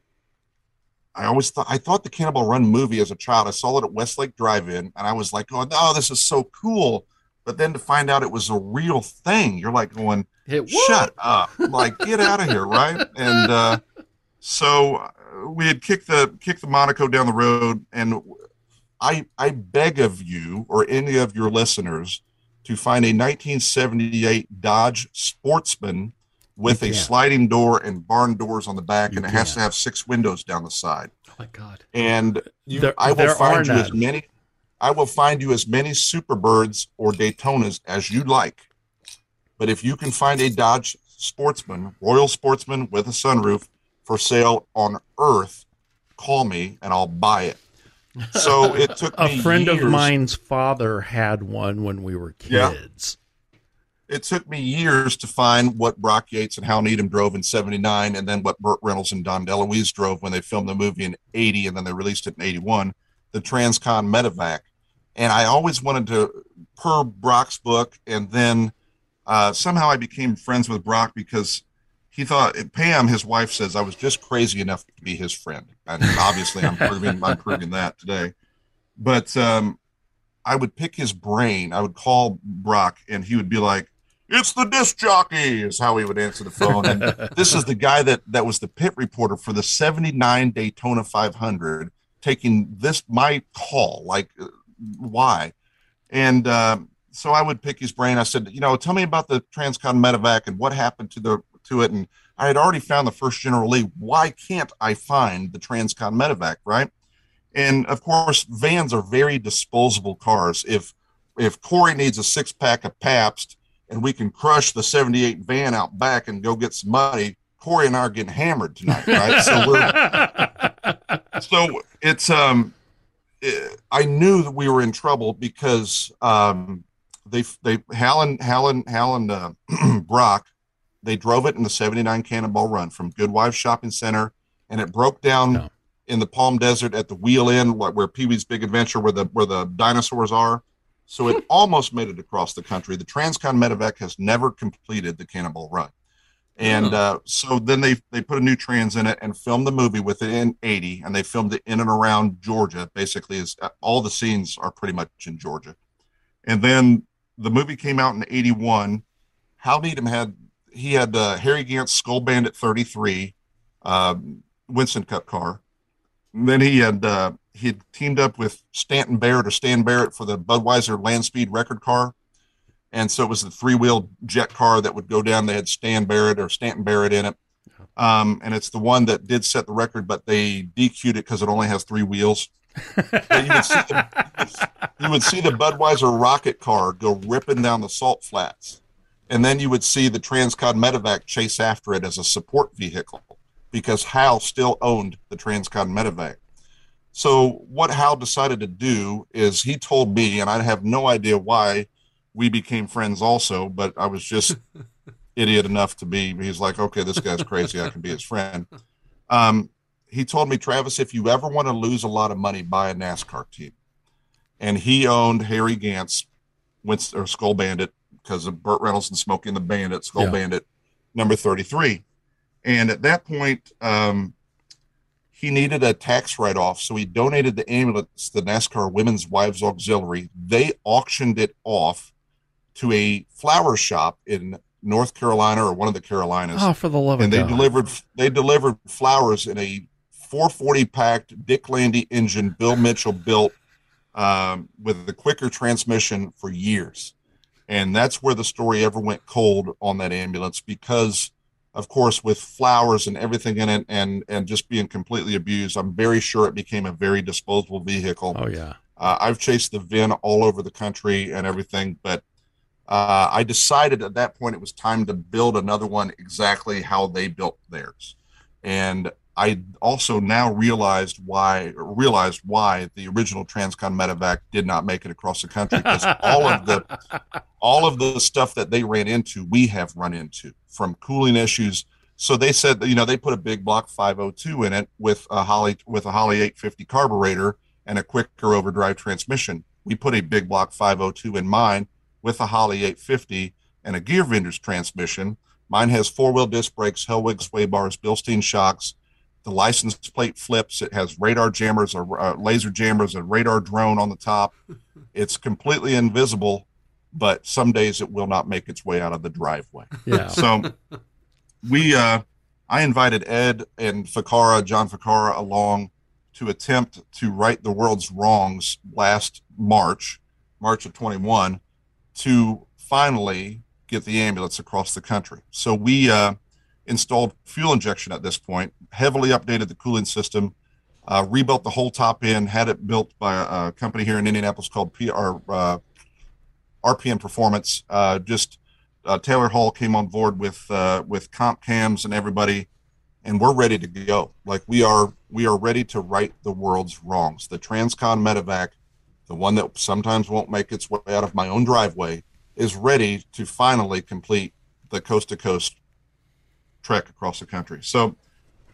I always thought I thought the Cannonball Run movie as a child. I saw it at Westlake Drive-In, and I was like, "Oh, no, this is so cool!" But then to find out it was a real thing, you're like going, "Shut up! Like, get out of here!" Right? And uh, so uh, we had kicked the kicked the Monaco down the road, and I I beg of you or any of your listeners to find a 1978 Dodge Sportsman with a sliding door and barn doors on the back, You and it has can't. to have six windows down the side. Oh my god. And you, There- I will find are you as many. I will find you as many Superbirds or Daytonas as you like. But if you can find a Dodge Sportsman, Royal Sportsman with a sunroof for sale on Earth, call me and I'll buy it. So it took A friend of mine's father had one when we were Yeah. kids. It took me years to find what Brock Yates and Hal Needham drove in '79, and then what Burt Reynolds and Dom DeLuise drove when they filmed the movie in '80, and then they released it in '81, the Transcon Medevac. And I always wanted to, per Brock's book, and then uh, somehow I became friends with Brock because he thought Pam, his wife, says I was just crazy enough to be his friend, and obviously I'm proving I'm proving that today. But um, I would pick his brain. I would call Brock, and he would be like, "It's the disc jockey," is how he would answer the phone. And this is the guy that that was the pit reporter for the '79 Daytona 500, taking this my call. Like, uh, why? And um, so I would pick his brain. I said, you know, tell me about the Transcon Medevac and what happened to the to it. And I had already found the first General Lee. Why can't I find the Transcon Medevac? Right? And of course, vans are very disposable cars. If if Corey needs a six pack of Pabst and we can crush the 78 van out back and go get some money, Corey and I are getting hammered tonight, right? so we're so it's um I knew that we were in trouble because um they they Hal Hal Hal uh, Brock they drove it in the 79 Cannonball Run from Goodwives Shopping Center and it broke down no. in the Palm Desert at the wheel end where Pee Wee's Big Adventure where the where the dinosaurs are. So it almost made it across the country. The Transcon Medevac has never completed the Cannonball Run. And uh, so then they they put a new trans in it and filmed the movie with it in 80, and they filmed it in and around Georgia. Basically, is uh, all the scenes are pretty much in Georgia. And then the movie came out in 81. Hal Needham had he had uh, Harry Gant's Skoal Bandit 33, um, Winston Cup car. And then he had uh, he had teamed up with Stanton Barrett or Stan Barrett for the Budweiser Land Speed record car. And so it was the three wheel jet car that would go down. They had Stan Barrett or Stanton Barrett in it. Um, and it's the one that did set the record, but they DQ'd it because it only has three wheels. you, would the, you would see the Budweiser rocket car go ripping down the salt flats. And then you would see the Transcon Medevac chase after it as a support vehicle because Hal still owned the Transcon Medevac. So what Hal decided to do is he told me, and I have no idea why we became friends also, but I was just idiot enough to be. He's like, okay, this guy's crazy. I can be his friend. Um, he told me, Travis, if you ever want to lose a lot of money, buy a NASCAR team. And he owned Harry Gant's Winston, or Skoal Bandit because of Burt Reynolds and Smokey and the Bandit, Skoal yeah. Bandit, number 33. And at that point, um, he needed a tax write off. So he donated the ambulance to the NASCAR Women's Wives Auxiliary. They auctioned it off to a flower shop in North Carolina or one of the Carolinas. Oh, for the love and of they God. delivered they delivered flowers in a 440 packed Dick Landy engine Bill Mitchell built um, with the quicker transmission for years and that's where the story ever went cold on that ambulance because of course with flowers and everything in it and and just being completely abused i'm very sure it became a very disposable vehicle. Oh yeah. Uh, i've chased the vin all over the country and everything but uh, i decided at that point it was time to build another one exactly how they built theirs. And I also now realized why realized why the original Transcon Medevac did not make it across the country because all of the all of the stuff that they ran into, we have run into from cooling issues. So they said, you know, they put a big block 502 in it with a Holley with a Holley 850 carburetor and a quicker overdrive transmission. We put a big block 502 in mine with a Holley 850 and a gear Gearvendors transmission. Mine has four wheel disc brakes, Hellwig sway bars, Bilstein shocks, the license plate flips. It has radar jammers or uh, laser jammers, a radar drone on the top. It's completely invisible, but some days it will not make its way out of the driveway. Yeah. So we, uh, I invited Ed and Ficarra, John Ficarra, along to attempt to right the world's wrongs last March, March of 21, to finally get the ambulance across the country. So we, uh, installed fuel injection at this point, heavily updated the cooling system, uh, rebuilt the whole top end, had it built by a, company here in Indianapolis called PR, uh, RPM Performance. Uh, just uh, Taylor Hall came on board with uh, with comp cams and everybody, and we're ready to go. Like we are, we are ready to right the world's wrongs. The Transcon Medevac, the one that sometimes won't make its way out of my own driveway, is ready to finally complete the coast to coast trek across the country. So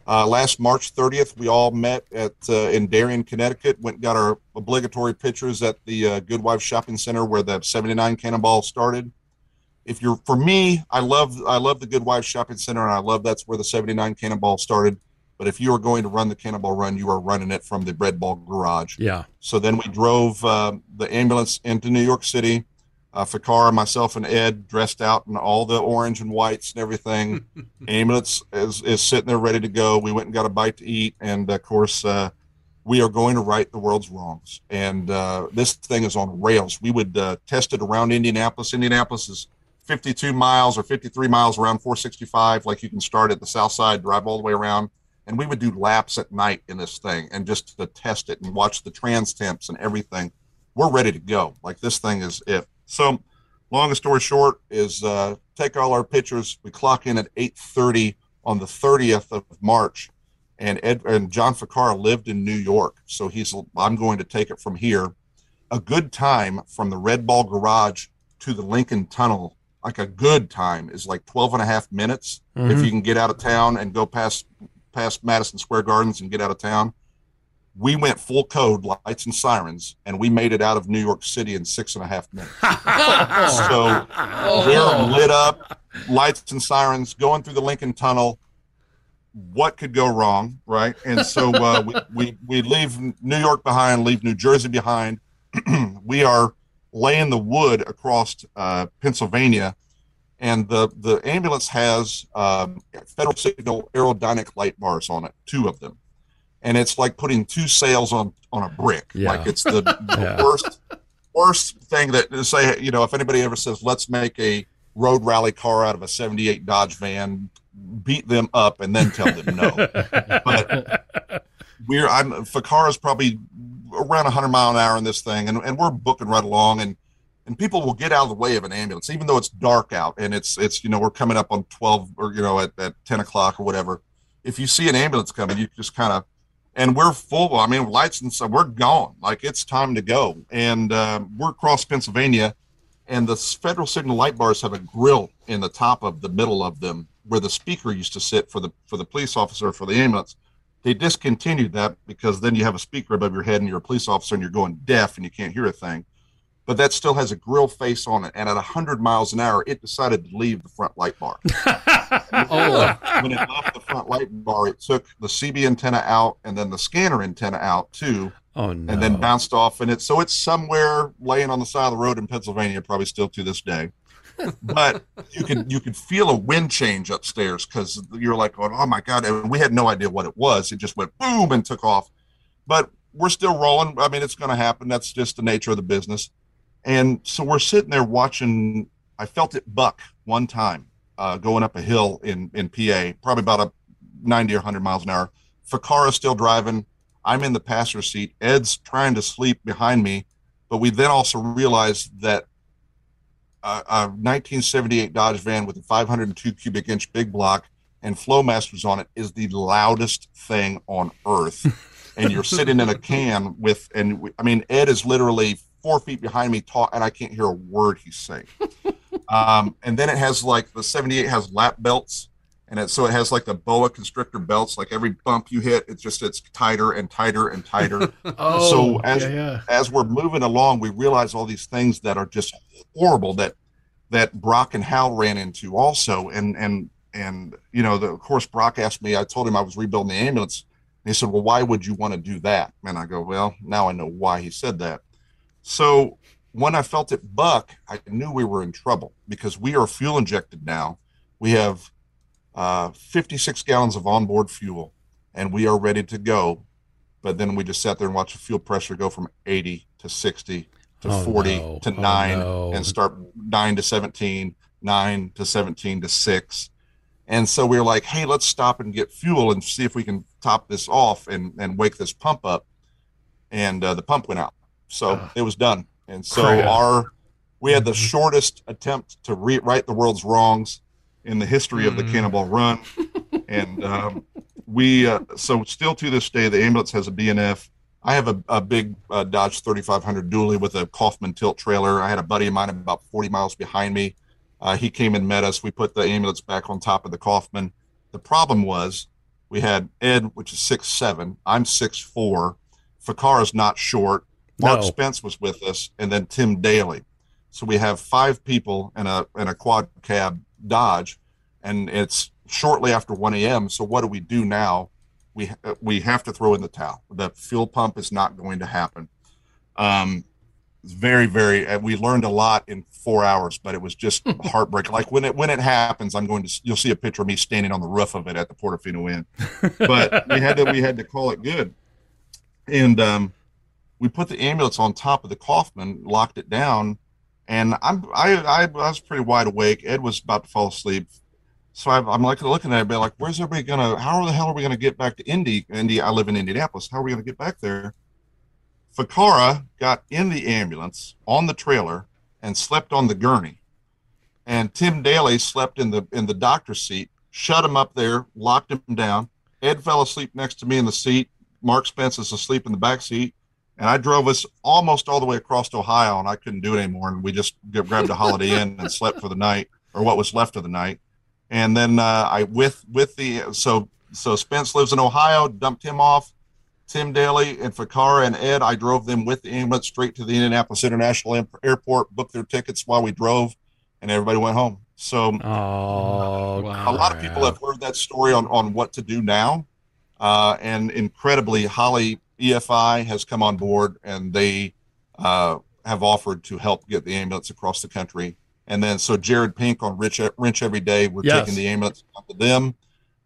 uh, last March 30th, we all met at uh, in Darien, Connecticut. Went got our obligatory pictures at the uh, Shopping Center where the 79 Cannonball started. If you're for me, I love I love the Goodwives Shopping Center, and I love that's where the 79 Cannonball started. But if you are going to run the Cannonball Run, you are running it from the Red Ball Garage. Yeah. So then we drove uh, the ambulance into New York City uh, Ficarra, myself, and Ed dressed out in all the orange and whites and everything. Ambulance is, is sitting there ready to go. We went and got a bite to eat, and of course, uh, we are going to right the world's wrongs. And uh, this thing is on rails. We would uh, test it around Indianapolis. Indianapolis is 52 miles or 53 miles around 465. Like you can start at the south side, drive all the way around. and we would do laps at night in this thing and just to test it and watch the trans temps and everything. We're ready to go. Like this thing is it. So, longest story short is uh, take all our pictures. We clock in at 8:30 on the 30th of March, and Ed and John Ficarra lived in New York, so he's I'm going to take it from here. A good time from the Red Ball Garage to the Lincoln Tunnel, like a good time, is like 12 and a half minutes if you can get out of town and go past past Madison Square Gardens and get out of town. We went full code, lights and sirens, and we made it out of New York City in six and a half minutes. so we're lit up, lights and sirens, going through the Lincoln Tunnel. What could go wrong, right? And so uh, we, we we leave New York behind, leave New Jersey behind. we are laying the wood across uh, Pennsylvania, and the the ambulance has um, Federal Signal aerodynamic light bars on it, two of them, and it's like putting two sails on on a brick. Yeah. Like it's the, the Yeah. worst worst thing that to say you know if anybody ever says let's make a road rally car out of a 78 Dodge van beat them up and then tell them no but we're I'm Ficarra's probably around 100 mile an hour in this thing and, and we're booking right along and and people will get out of the way of an ambulance even though it's dark out and it's it's you know we're coming up on 12 or you know at, at 10 o'clock or whatever if you see an ambulance coming you just kind of and we're full i mean lights and stuff we're gone. Like it's time to go. And um, we're across pennsylvania and the federal signal light bars have a grill in the top of the middle of them where the speaker used to sit for the for the police officer for the ambulance. They discontinued that because then you have a speaker above your head and you're a police officer and you're going deaf and you can't hear a thing but that still has a grill face on it and at 100 miles an hour it decided to leave the front light bar. Oh, when it left the front light bar it took the cb antenna out and then the scanner antenna out too Oh no! and then bounced off and it so it's somewhere laying on the side of the road in Pennsylvania probably still to this day. But you could you could feel a wind change upstairs because you're like going oh my god and we had no idea what it was. It just went boom and took off. But we're still rolling. I mean it's going to happen. That's just the nature of the business and so we're sitting there watching I felt it buck one time uh, going up a hill in in PA probably about a 90 or 100 miles an hour Ficarra's still driving I'm in the passenger seat. Ed's trying to sleep behind me, but we then also realized that a, a 1978 Dodge van with a 502 cubic inch big block and Flowmasters on it is the loudest thing on earth. and you're sitting in a can with, and we, I mean, Ed is literally four feet behind me, talk, and I can't hear a word he's saying. um, and then it has like the 78 has lap belts and it, so it has like the boa constrictor belts. Like every bump you hit it's just it's tighter and tighter and tighter. Oh, So as- yeah, yeah. as we're moving along we realize all these things that are just horrible that that brock and hal ran into also. And and and you know the, of course brock asked me i told him i was rebuilding the ambulance. And he said well why would you want to do that? And i go well now i know why he said that so when i felt it buck i knew we were in trouble because we are fuel injected now. We have uh, 56 gallons of onboard fuel and we are ready to go. But then we just sat there and watched the fuel pressure go from 80 to 60 to Oh, 40 no. to Oh, 9 no. and start 9 to 17 9 to 17 to 6 and so we were like hey let's stop and get fuel and see if we can top this off and and wake this pump up. And uh, the pump went out so Ugh. it was done. And so Crap. our we had the Mm-hmm. shortest attempt to re- right the world's wrongs in the history of the Mm. cannonball run. And um, we uh, so still to this day the ambulance has a bnf i have a, a big uh, dodge 3500 dually with a kaufman tilt trailer. I had a buddy of mine about 40 miles behind me. Uh, he came and met us. We put the ambulance back on top of the kaufman. The problem was we had ed which is six seven. I'm six four. Ficarra is not short mark No. spence was with us and then tim daly so we have five people in a in a quad cab dodge and it's shortly after 1 a.m. So what do we do now? We uh, we have to throw in the towel. The fuel pump is not going to happen. Um, very very. And we learned a lot in four hours, but it was just heartbreaking. Like when it when it happens, I'm going to you'll see a picture of me standing on the roof of it at the Portofino Inn. But we had to we had to call it good, and um, we put the ambulance on top of the Kaufman, locked it down, and I'm I, I I was pretty wide awake. Ed was about to fall asleep. So I, I'm like looking at be like, where's everybody gonna? How the hell are we gonna get back to Indy? Indy, I live in Indianapolis. How are we gonna get back there? Ficarra got in the ambulance on the trailer and slept on the gurney, and Tim Daly slept in the in the doctor's seat. Shut him up there, locked him down. Ed fell asleep next to me in the seat. Mark Spence is asleep in the back seat. And I drove us almost all the way across to Ohio, and I couldn't do it anymore. And we just grabbed a Holiday Inn and slept for the night, or what was left of the night. And then uh, I with with the so so Spence lives in Ohio. Dumped him off. Tim Daly and Ficarra and Ed. I drove them with the ambulance straight to the Indianapolis International Airport. Booked their tickets while we drove, and everybody went home. So oh, a lot of people have heard that story on on what to do now, uh, and incredibly, Holley EFI has come on board and they uh, have offered to help get the ambulance across the country. And then so Jared Pink on Rich Wrench Every Day, we're yes. taking the ambulance to them.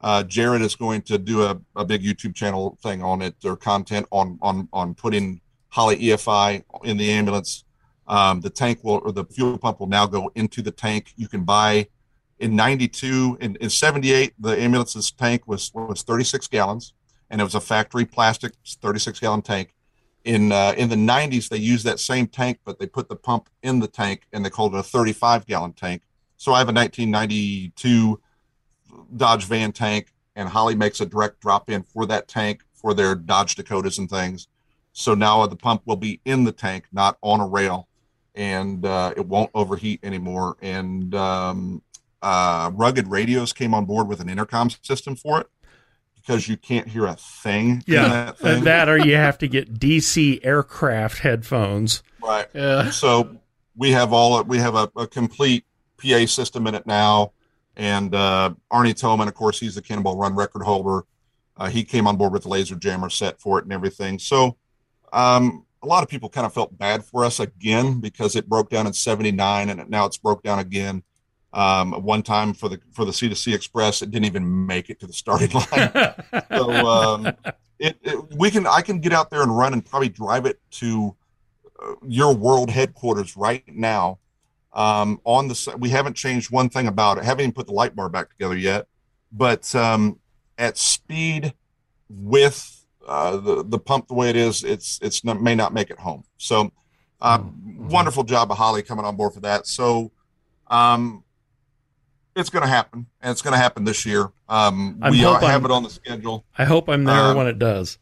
Uh, Jared is going to do a, a big YouTube channel thing on it or content on on on putting Holley EFI in the ambulance. Um, the tank will or the fuel pump will now go into the tank. You can buy in 92 in, in 78 the ambulance's tank was was 36 gallons and it was a factory plastic 36 gallon tank. In uh, in the 90s, they used that same tank, but they put the pump in the tank and they called it a 35 gallon tank. So I have a 1992 Dodge van tank, and Holley makes a direct drop in for that tank for their Dodge Dakotas and things. So now the pump will be in the tank, not on a rail, and uh, it won't overheat anymore. And um, uh, rugged radios came on board with an intercom system for it because you can't hear a thing. Yeah, that, that, or you have to get DC aircraft headphones. Right. Yeah. So we have all we have a, a complete PA system in it now, and uh, Arne Toman, of course, he's the Cannonball Run record holder. Uh, he came on board with the laser jammer set for it and everything. So um, a lot of people kind of felt bad for us again because it broke down in '79 and now it's broke down again. Um, one time for the for the C to C Express, it didn't even make it to the starting line. so um, it, it, we can I can get out there and run and probably drive it to uh, your world headquarters right now. Um, on the we haven't changed one thing about it. Haven't even put the light bar back together yet, but um, at speed with uh, the the pump the way it is, it's it's not, may not make it home. So, uh, mm-hmm. wonderful job of Holley coming on board for that. So, um, it's going to happen, and it's going to happen this year. Um, we are, have it on the schedule. I hope I'm there um, when it does.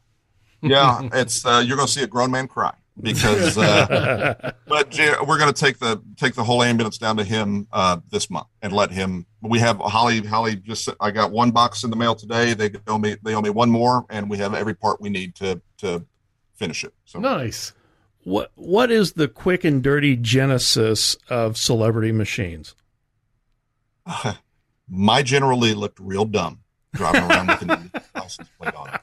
yeah, it's uh, you're going to see a grown man cry because. Uh, but we're going to take the take the whole ambulance down to him uh, this month and let him. We have Holley. Holley just. I got one box in the mail today. They owe me. They owe me one more, and we have every part we need to to finish it. So nice. What what is the quick and dirty genesis of celebrity machines? My General Lee looked real dumb driving around with an license plate on it.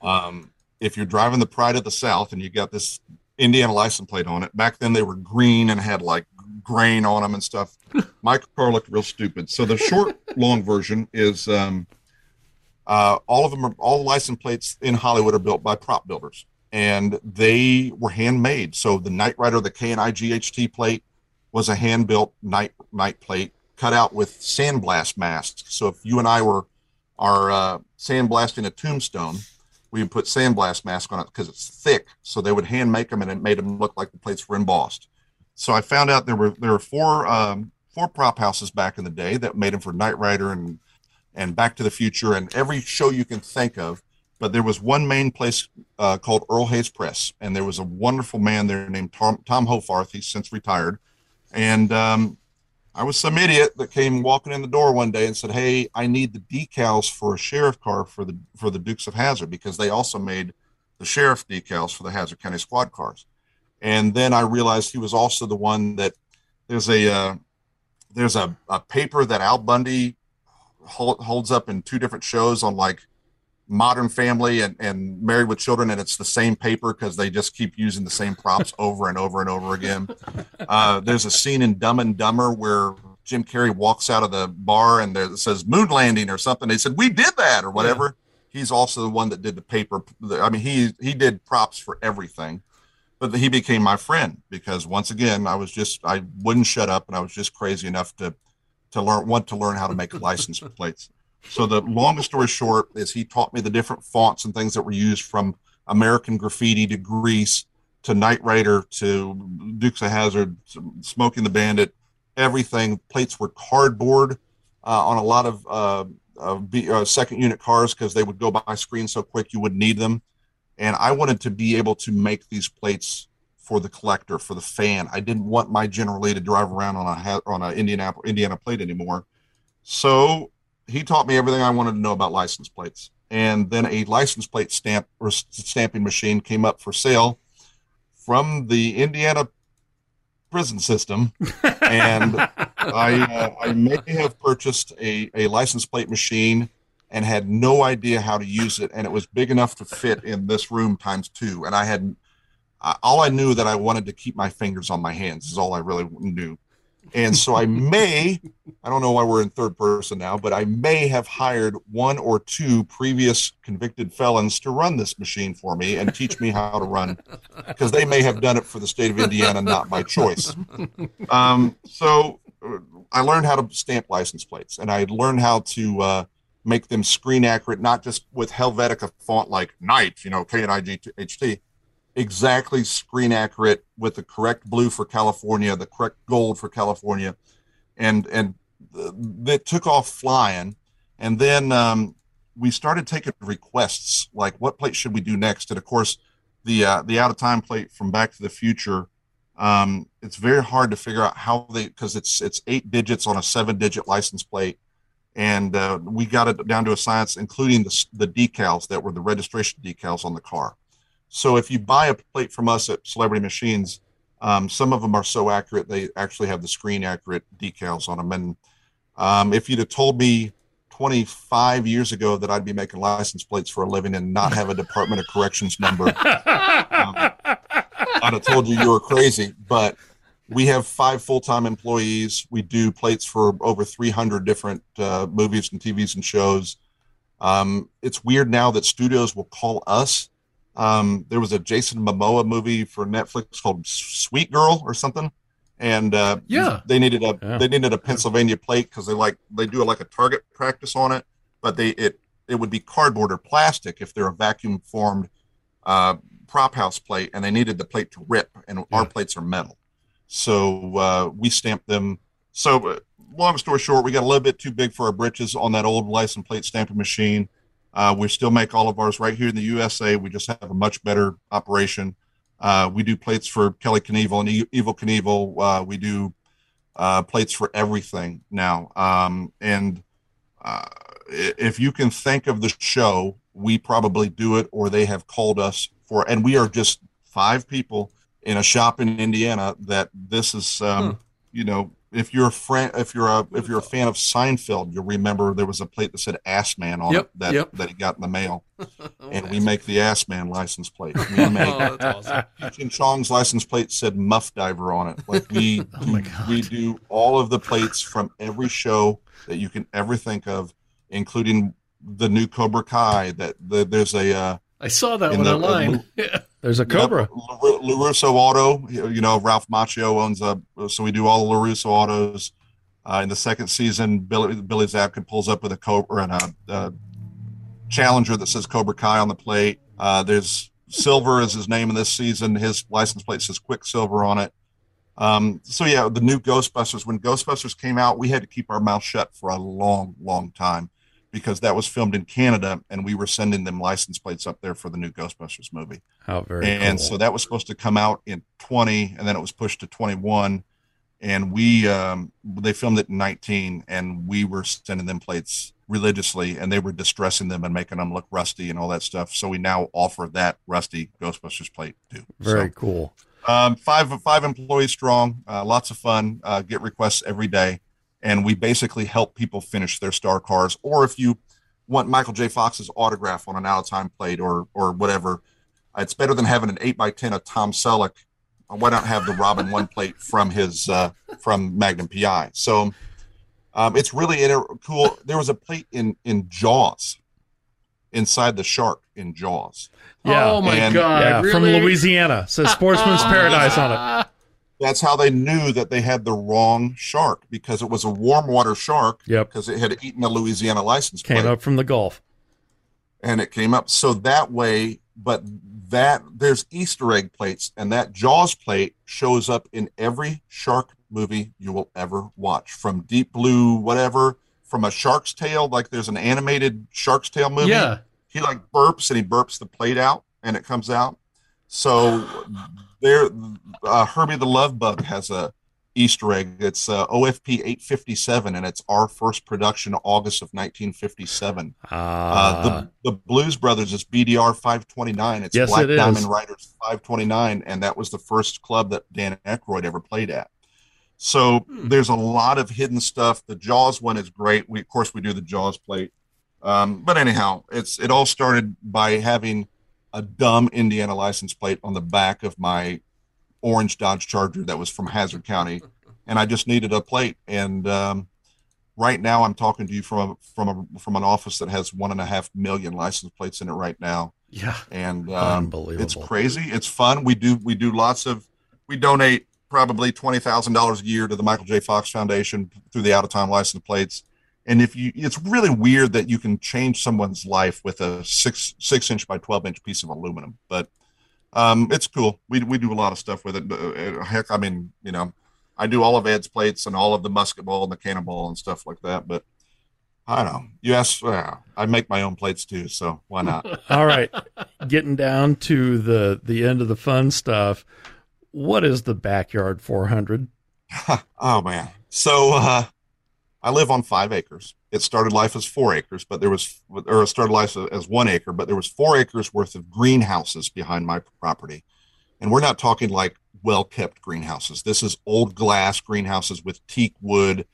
Um, if you're driving the Pride of the South and you got this Indiana license plate on it, back then they were green and had like grain on them and stuff. My car looked real stupid. So the short, long version is um, uh, all of them are all the license plates in Hollywood are built by prop builders, and they were handmade. So the Knight Rider, the K and plate, was a hand built night night plate cut out with sandblast masks. So if you and I were are uh, sandblasting a tombstone, we would put sandblast mask on it because it's thick. So they would hand make them, and it made them look like the plates were embossed. So I found out there were there were four um, four prop houses back in the day that made them for Knight Rider and and Back to the Future and every show you can think of. But there was one main place uh, called Earl Hayes Press, and there was a wonderful man there named Tom, Tom Hofarth. He's since retired, and um, I was some idiot that came walking in the door one day and said, "Hey, I need the decals for a sheriff car for the for the Dukes of Hazzard because they also made the sheriff decals for the Hazzard County squad cars." And then I realized he was also the one that there's a uh, there's a, a paper that Al Bundy hold, holds up in two different shows on like Modern Family and, and Married with Children, and it's the same paper because they just keep using the same props over and over and over again. Uh, there's a scene in Dumb and Dumber where Jim Carrey walks out of the bar and there it says moon landing or something. They said we did that or whatever. Yeah. He's also the one that did the paper. I mean, he he did props for everything, but he became my friend because once again, I was just I wouldn't shut up and I was just crazy enough to to learn want to learn how to make license plates. So the longest story short is he taught me the different fonts and things that were used from American Graffiti to Grease to Knight Rider to Dukes of Hazzard, Smoking the Bandit, everything. Plates were cardboard uh, on a lot of uh, uh, B, uh, second unit cars because they would go by screen so quick you wouldn't need them. And I wanted to be able to make these plates for the collector, for the fan. I didn't want my General Lee to drive around on a on an Indiana Indiana plate anymore. So he taught me everything I wanted to know about license plates. And then a license plate stamp or stamping machine came up for sale from the Indiana prison system, and I uh, I may have purchased a a license plate machine and had no idea how to use it, and it was big enough to fit in this room times two, and I had uh, all I knew that I wanted to keep my fingers on my hands is all I really knew. And so I may, I don't know why we're in third person now, but I may have hired one or two previous convicted felons to run this machine for me and teach me how to run because they may have done it for the state of Indiana, not by choice. Um, so uh, I learned how to stamp license plates and I learned how to uh, make them screen accurate, not just with Helvetica font like Knight, you know, K N I G H T exactly screen accurate with the correct blue for California, the correct gold for California, and and that took off flying. And then um, we started taking requests like, what plate should we do next? And of course, the uh, the out of time plate from Back to the Future. Um, it's very hard to figure out how they because it's it's eight digits on a seven digit license plate and uh, we got it down to a science, including the, the decals that were the registration decals on the car. So if you buy a plate from us at Celebrity Machines, um, some of them are so accurate they actually have the screen accurate decals on them. And um, if you'd have told me 25 years ago that I'd be making license plates for a living and not have a Department of Corrections number, um, I'd have told you you were crazy. But we have five full-time employees. We do plates for over 300 different uh, movies and TVs and shows. Um, it's weird now that studios will call us um, there was a Jason Momoa movie for Netflix called Sweet Girl or something, and uh, yeah, they needed a yeah. they needed a Pennsylvania plate because they like they do like a target practice on it, but they it it would be cardboard or plastic if they're a vacuum formed uh, prop house plate, and they needed the plate to rip, and yeah. our plates are metal, so uh, we stamped them. So, uh, long story short, we got a little bit too big for our britches on that old license plate stamping machine uh, we still make all of ours right here in the USA. We just have a much better operation. Uh, we do plates for Kelly Knievel and e- Evel Knievel. Uh, we do uh, plates for everything now. Um, and uh, if you can think of the show, we probably do it, or they have called us for. And we are just five people in a shop in Indiana. That this is, um, hmm. you know, if you're a friend, if you're a if you're a fan of Seinfeld, you'll remember there was a plate that said "Ass Man" on yep, it that yep. that he got in the mail, oh, and we make the Ass Man license plate. We make oh, that's awesome. Chong's license plate said Muff Diver on it. Like we oh we do all of the plates from every show that you can ever think of, including the new Cobra Kai. That the, there's a uh, I saw that one the, online. Uh, There's a Cobra. Yep. LaRusso Auto, you know, Ralph Macchio owns a, so we do all the LaRusso autos. Uh, in the second season, Billy, Billy Zabka pulls up with a Cobra and a, a Challenger that says Cobra Kai on the plate. Uh, there's Silver is his name in this season. His license plate says Quicksilver on it. Um, so yeah, the new Ghostbusters. When Ghostbusters came out, we had to keep our mouth shut for a long, long time because that was filmed in Canada and we were sending them license plates up there for the new Ghostbusters movie. How very and cool. so that was supposed to come out in 20 and then it was pushed to 21 and we um, they filmed it in 19 and we were sending them plates religiously and they were distressing them and making them look rusty and all that stuff. So we now offer that rusty ghostbusters plate too. Very so, cool. um, five five employees strong uh, lots of fun uh, get requests every day and we basically help people finish their star cars. Or if you want Michael J. Fox's autograph on an out of time plate or or whatever, it's better than having an eight by ten of Tom Selleck. Why not have the Robin one plate from his uh, from Magnum PI? So um, it's really inter- cool. There was a plate in in Jaws, inside the shark in Jaws. Yeah. Oh my and, god! Yeah, really? from Louisiana. Says Sportsman's Paradise on it. That's how they knew that they had the wrong shark because it was a warm water shark. Yep. Because it had eaten a Louisiana license Came plate. up from the Gulf. and it came up so that way but that there's easter egg plates and that jaws plate shows up in every shark movie you will ever watch from deep blue whatever from a shark's tail like there's an animated shark's tail movie Yeah. he like burps and he burps the plate out and it comes out so there uh, herbie the love bug has a easter egg it's uh, ofp 857 and it's our first production august of 1957 Ah, uh, the, the Blues Brothers is BDR 529. It's Yes, Black it is. Diamond Riders 529, and that was the first club that Dan Aykroyd ever played at. So Hmm. there's a lot of hidden stuff. The Jaws one is great. We of course we do the Jaws plate, um, but anyhow, it's it all started by having a dumb Indiana license plate on the back of my orange Dodge Charger that was from Hazzard County, and I just needed a plate. And um, right now, I'm talking to you from a, from a from an office that has one and a half million license plates in it right now, Yeah. and um, Unbelievable. it's crazy. It's fun. We do we do lots of we donate probably twenty thousand dollars a year to the Michael J. Fox Foundation through the out of time license plates. And if you, it's really weird that you can change someone's life with a six six inch by twelve inch piece of aluminum, but um, it's cool. We we do a lot of stuff with it. But, uh, heck, I mean, you know, I do all of Ed's plates and all of the musket ball and the cannonball and stuff like that. But I don't know. You ask, uh, I make my own plates too, so why not? All right, getting down to the the end of the fun stuff. What is the backyard 400? oh man. So uh I live on five acres. It started life as four acres, but there was or it started life as one acre, but there was four acres worth of greenhouses behind my property. And we're not talking like well kept greenhouses. This is old glass greenhouses with teak wood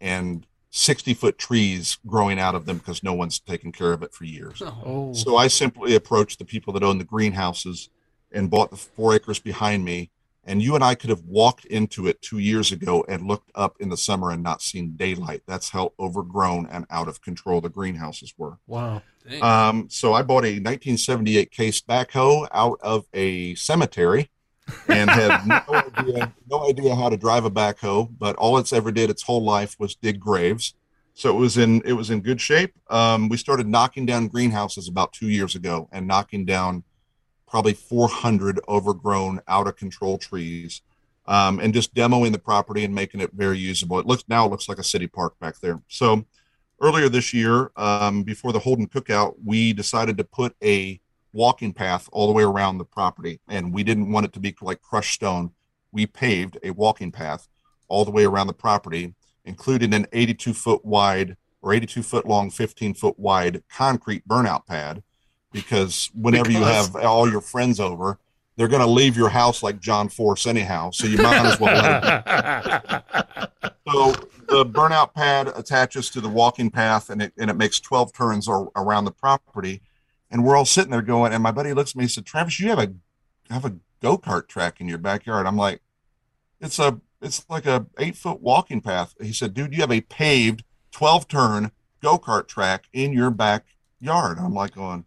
and 60 foot trees growing out of them because no one's taken care of it for years. Oh. oh. So I simply approached the people that own the greenhouses and bought the four acres behind me. And you and I could have walked into it two years ago and looked up in the summer and not seen daylight. That's how overgrown and out of control the greenhouses were. wow. Um, so I bought a 1978 case backhoe out of a cemetery and had no idea, no idea how to drive a backhoe, but all it's ever did its whole life was dig graves. So it was in it was in good shape. Um, we started knocking down greenhouses about two years ago and knocking down probably 400 overgrown, out of control trees, um, and just demoing the property and making it very usable. It looks now it looks like a city park back there. So earlier this year, um, before the Holden Cookout, we decided to put a walking path all the way around the property, and we didn't want it to be like crushed stone. We paved a walking path all the way around the property, including an 82 foot wide or 82 foot long, 15 foot wide concrete burnout pad. Because whenever you have all your friends over, they're going to leave your house like John Force anyhow. So you might as well let it so the burnout pad attaches to the walking path and it, and it makes 12 turns ar- around the property. And we're all sitting there going, and my buddy looks at me and said, Travis, you have a have a go-kart track in your backyard. I'm like, it's a it's like a eight foot walking path. He said, dude, you have a paved 12 turn go-kart track in your backyard. I'm like going,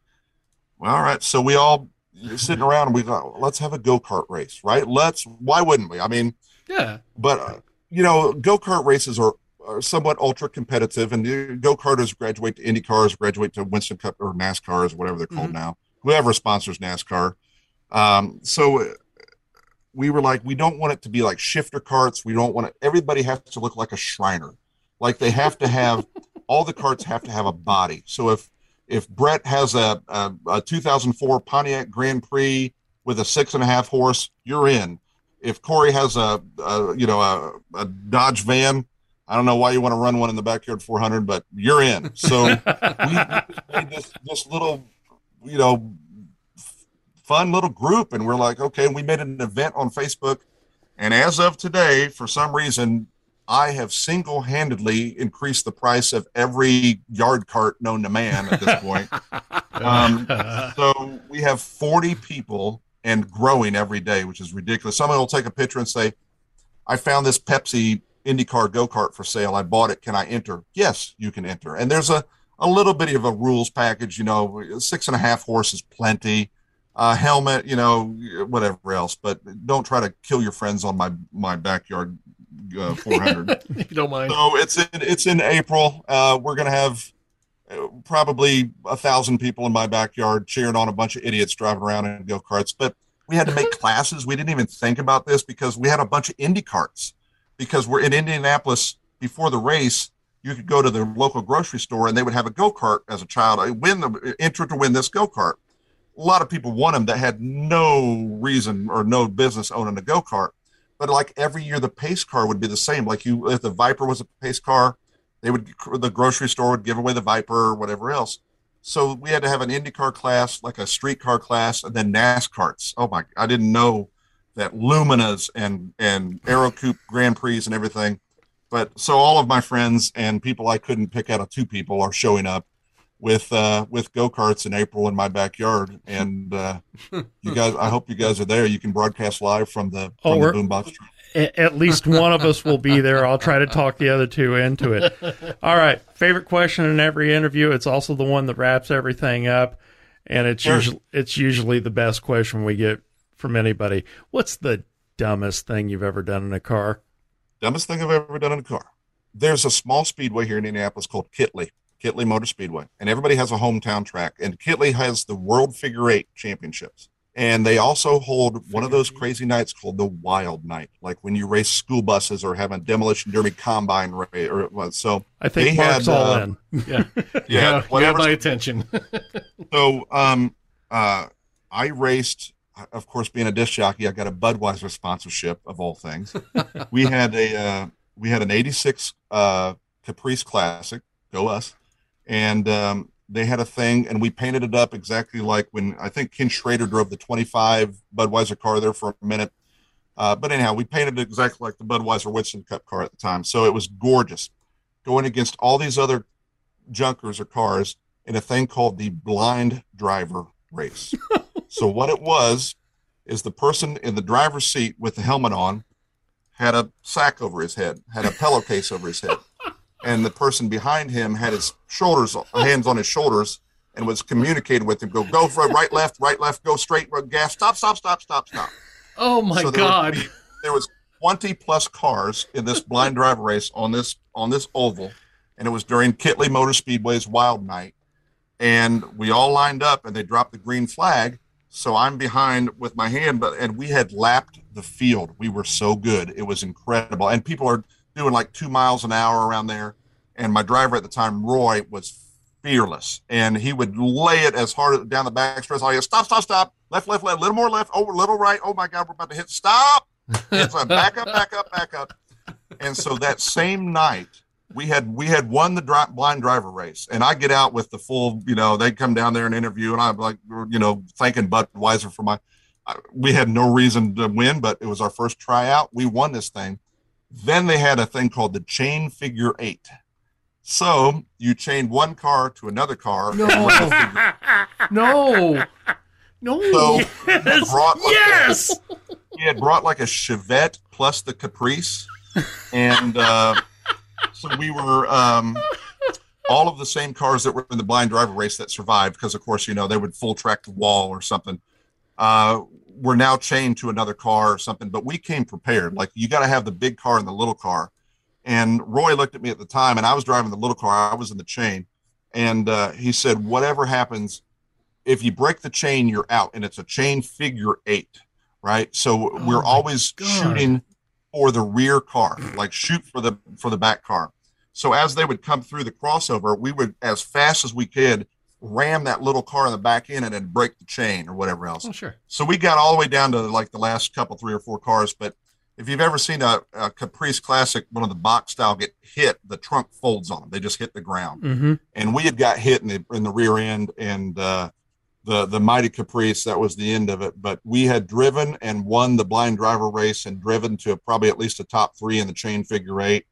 all right. So we all sitting around and we thought, let's have a go-kart race, right? Let's, why wouldn't we? I mean, Yeah. but uh, you know, go kart races are, are somewhat ultra competitive, and the go karters graduate to Indy cars, graduate to Winston Cup or NASCARs, whatever they're called now. Whoever sponsors NASCAR. Um, so uh, we were like, we don't want it to be like shifter carts. We don't want it. Everybody has to look like a Shriner. Like they have to have all the carts have to have a body. So if if Brett has a, a, a 2004 Pontiac Grand Prix with a six and a half horse, you're in if Corey has a, a you know a, a Dodge van, I don't know why you want to run one in the backyard 400, but you're in. So we made this this little you know f- fun little group, and we're like, okay, we made an event on Facebook, and as of today, for some reason. I have single handedly increased the price of every yard cart known to man at this point. Um, so we have 40 people and growing every day, which is ridiculous. Someone will take a picture and say, I found this Pepsi IndyCar go kart for sale. I bought it. Can I enter? Yes, you can enter. And there's a, a little bit of a rules package, you know, six and a half horses, plenty. uh, helmet, you know, whatever else. But don't try to kill your friends on my my backyard uh, 400. if you don't mind. So it's in it's in April. Uh, we're gonna have uh, probably a thousand people in my backyard cheering on a bunch of idiots driving around in go karts. But we had to make classes. We didn't even think about this because we had a bunch of Indy carts. Because we're in Indianapolis before the race, you could go to the local grocery store and they would have a go kart as a child. I win the enter to win this go kart. A lot of people won them that had no reason or no business owning a go kart. But like every year, the pace car would be the same. Like you, if the Viper was a pace car, they would the grocery store would give away the Viper or whatever else. So we had to have an IndyCar class, like a street car class, and then NASCARs. Oh my! I didn't know that Luminas and and Aero Coupe Grand Prix and everything. But so all of my friends and people I couldn't pick out of two people are showing up with uh, with go karts in April in my backyard, and uh, you guys. I hope you guys are there. You can broadcast live from the Oh, from we're- the boombox. A- At least one of us will be there. I'll try to talk the other two into it. All right. Favorite question in every interview. It's also the one that wraps everything up, and it's Sure. usually it's usually the best question we get from anybody. What's the dumbest thing you've ever done in a car? Dumbest thing I've ever done in a car. There's a small speedway here in Indianapolis called Kitley, Kitley Motor Speedway, and everybody has a hometown track. And Kitley has the World Figure Eight Championships, and they also hold one of those crazy nights called the Wild Night, like when you race school buses or have a demolition derby combine race. Or well, so I think They Mark's had, all uh, in. Yeah, yeah, yeah, you have whatever. my attention. So, um, uh, I raced, of course, being a disc jockey, I got a Budweiser sponsorship of all things. we had a, uh, we had an 86, uh, Caprice Classic, go us. And, um, they had a thing and we painted it up exactly like when I think Ken Schrader drove the 25 Budweiser car there for a minute. Uh, but anyhow, we painted it exactly like the Budweiser Winston Cup car at the time. So it was gorgeous going against all these other junkers or cars in a thing called the blind driver race. so what it was is the person in the driver's seat with the helmet on had a sack over his head, had a pillowcase over his head, and the person behind him had his shoulders, hands on his shoulders, and was communicating with him. Go, go for right, left, right, left, go straight, gas, stop, stop, stop, stop, stop. Oh my So there god! be- there was 20 plus cars in this blind driver race on this on this oval, and it was during Kitley Motor Speedway's Wild Night, and we all lined up, and they dropped the green flag. So I'm behind with my hand, but and we had lapped the field. We were so good; it was incredible, and people are doing like two miles an hour around there. And my driver at the time, Roy, was fearless, and he would lay it as hard down the back stretch. I go, stop, stop, stop, left, left, left, little more left, over, little right. Oh my God, we're about to hit stop. Back up, back up, back up. And so that same night, we had we had won the dri- blind driver race, and I get out with the full, you know, they come down there and interview, and I'm like, you know, thanking Budweiser for my. I- We had no reason to win, but it was our first tryout. We won this thing. Then they had a thing called the chain figure eight. So you chained one car to another car. No. and figure No, no. So Yes! brought like Yes! A, he had brought like a Chevette plus the Caprice, and uh, so we were um, all of the same cars that were in the blind driver race that survived because, of course, you know they would full track the wall or something. Uh, were now chained to another car or something, but we came prepared. Like you got to have the big car and the little car. And Roy looked at me at the time, and I was driving the little car. I was in the chain, and uh, he said, "Whatever happens, if you break the chain, you're out, and it's a chain figure eight, right? So Oh we're always God. shooting for the rear car, like shoot for the for the back car. So as they would come through the crossover, we would, as fast as we could, ram that little car in the back end and then break the chain or whatever else. Oh sure. So we got all the way down to like the last couple, three or four cars. But if you've ever seen a, a Caprice Classic, one of the box style get hit, the trunk folds on them. They just hit the ground Mm-hmm. and we had got hit in the in the rear end and uh, the the mighty caprice that was the end of it but we had driven and won the blind driver race and driven to probably at least a top three in the chain figure eight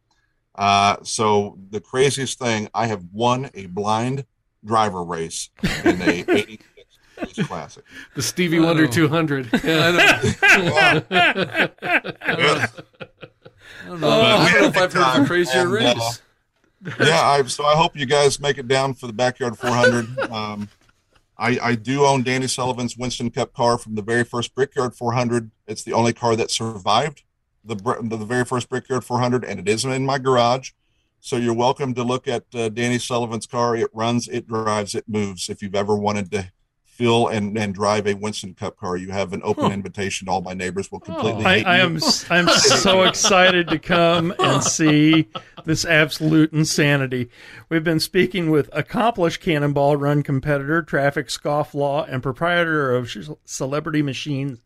uh, so the craziest thing i have won a blind driver race in a 86 classic The Stevie Wonder 200. Yeah, I know. Yeah. I don't know. I we don't know had if a I've heard of a time, crazier and, uh, race. yeah I, so i hope you guys make it down for the backyard 400 um, I, I do own Danny Sullivan's Winston Cup car from the very first Brickyard 400. It's the only car that survived the the, the very first Brickyard 400, and it is in my garage. So you're welcome to look at uh, Danny Sullivan's car. It runs, it drives, it moves. If you've ever wanted to fill and, and drive a Winston Cup car, you have an open huh. invitation. All my neighbors will completely. Oh, I, I, am I'm so excited to come and see this absolute insanity. We've been speaking with accomplished Cannonball Run competitor, traffic scofflaw, and proprietor of Celebrity Machines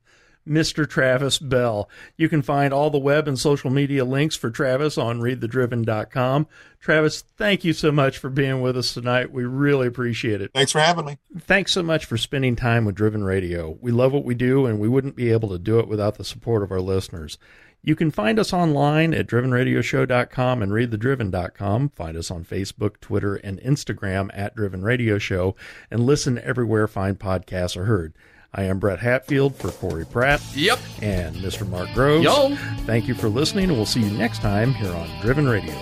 Mr. Travis Bell. You can find all the web and social media links for Travis on readthedriven.com. Travis, thank you so much for being with us tonight. We really appreciate it. Thanks for having me. Thanks so much for spending time with Driven Radio. We love what we do, and we wouldn't be able to do it without the support of our listeners. You can find us online at drivenradioshow.com and readthedriven.com. Find us on Facebook, Twitter, and Instagram at Driven Radio Show, and listen everywhere fine podcasts are heard. I am Brett Hatfield for Corey Pratt. Yep. And Mr. Mark Groves. Yo. Thank you for listening, and we'll see you next time here on Driven Radio.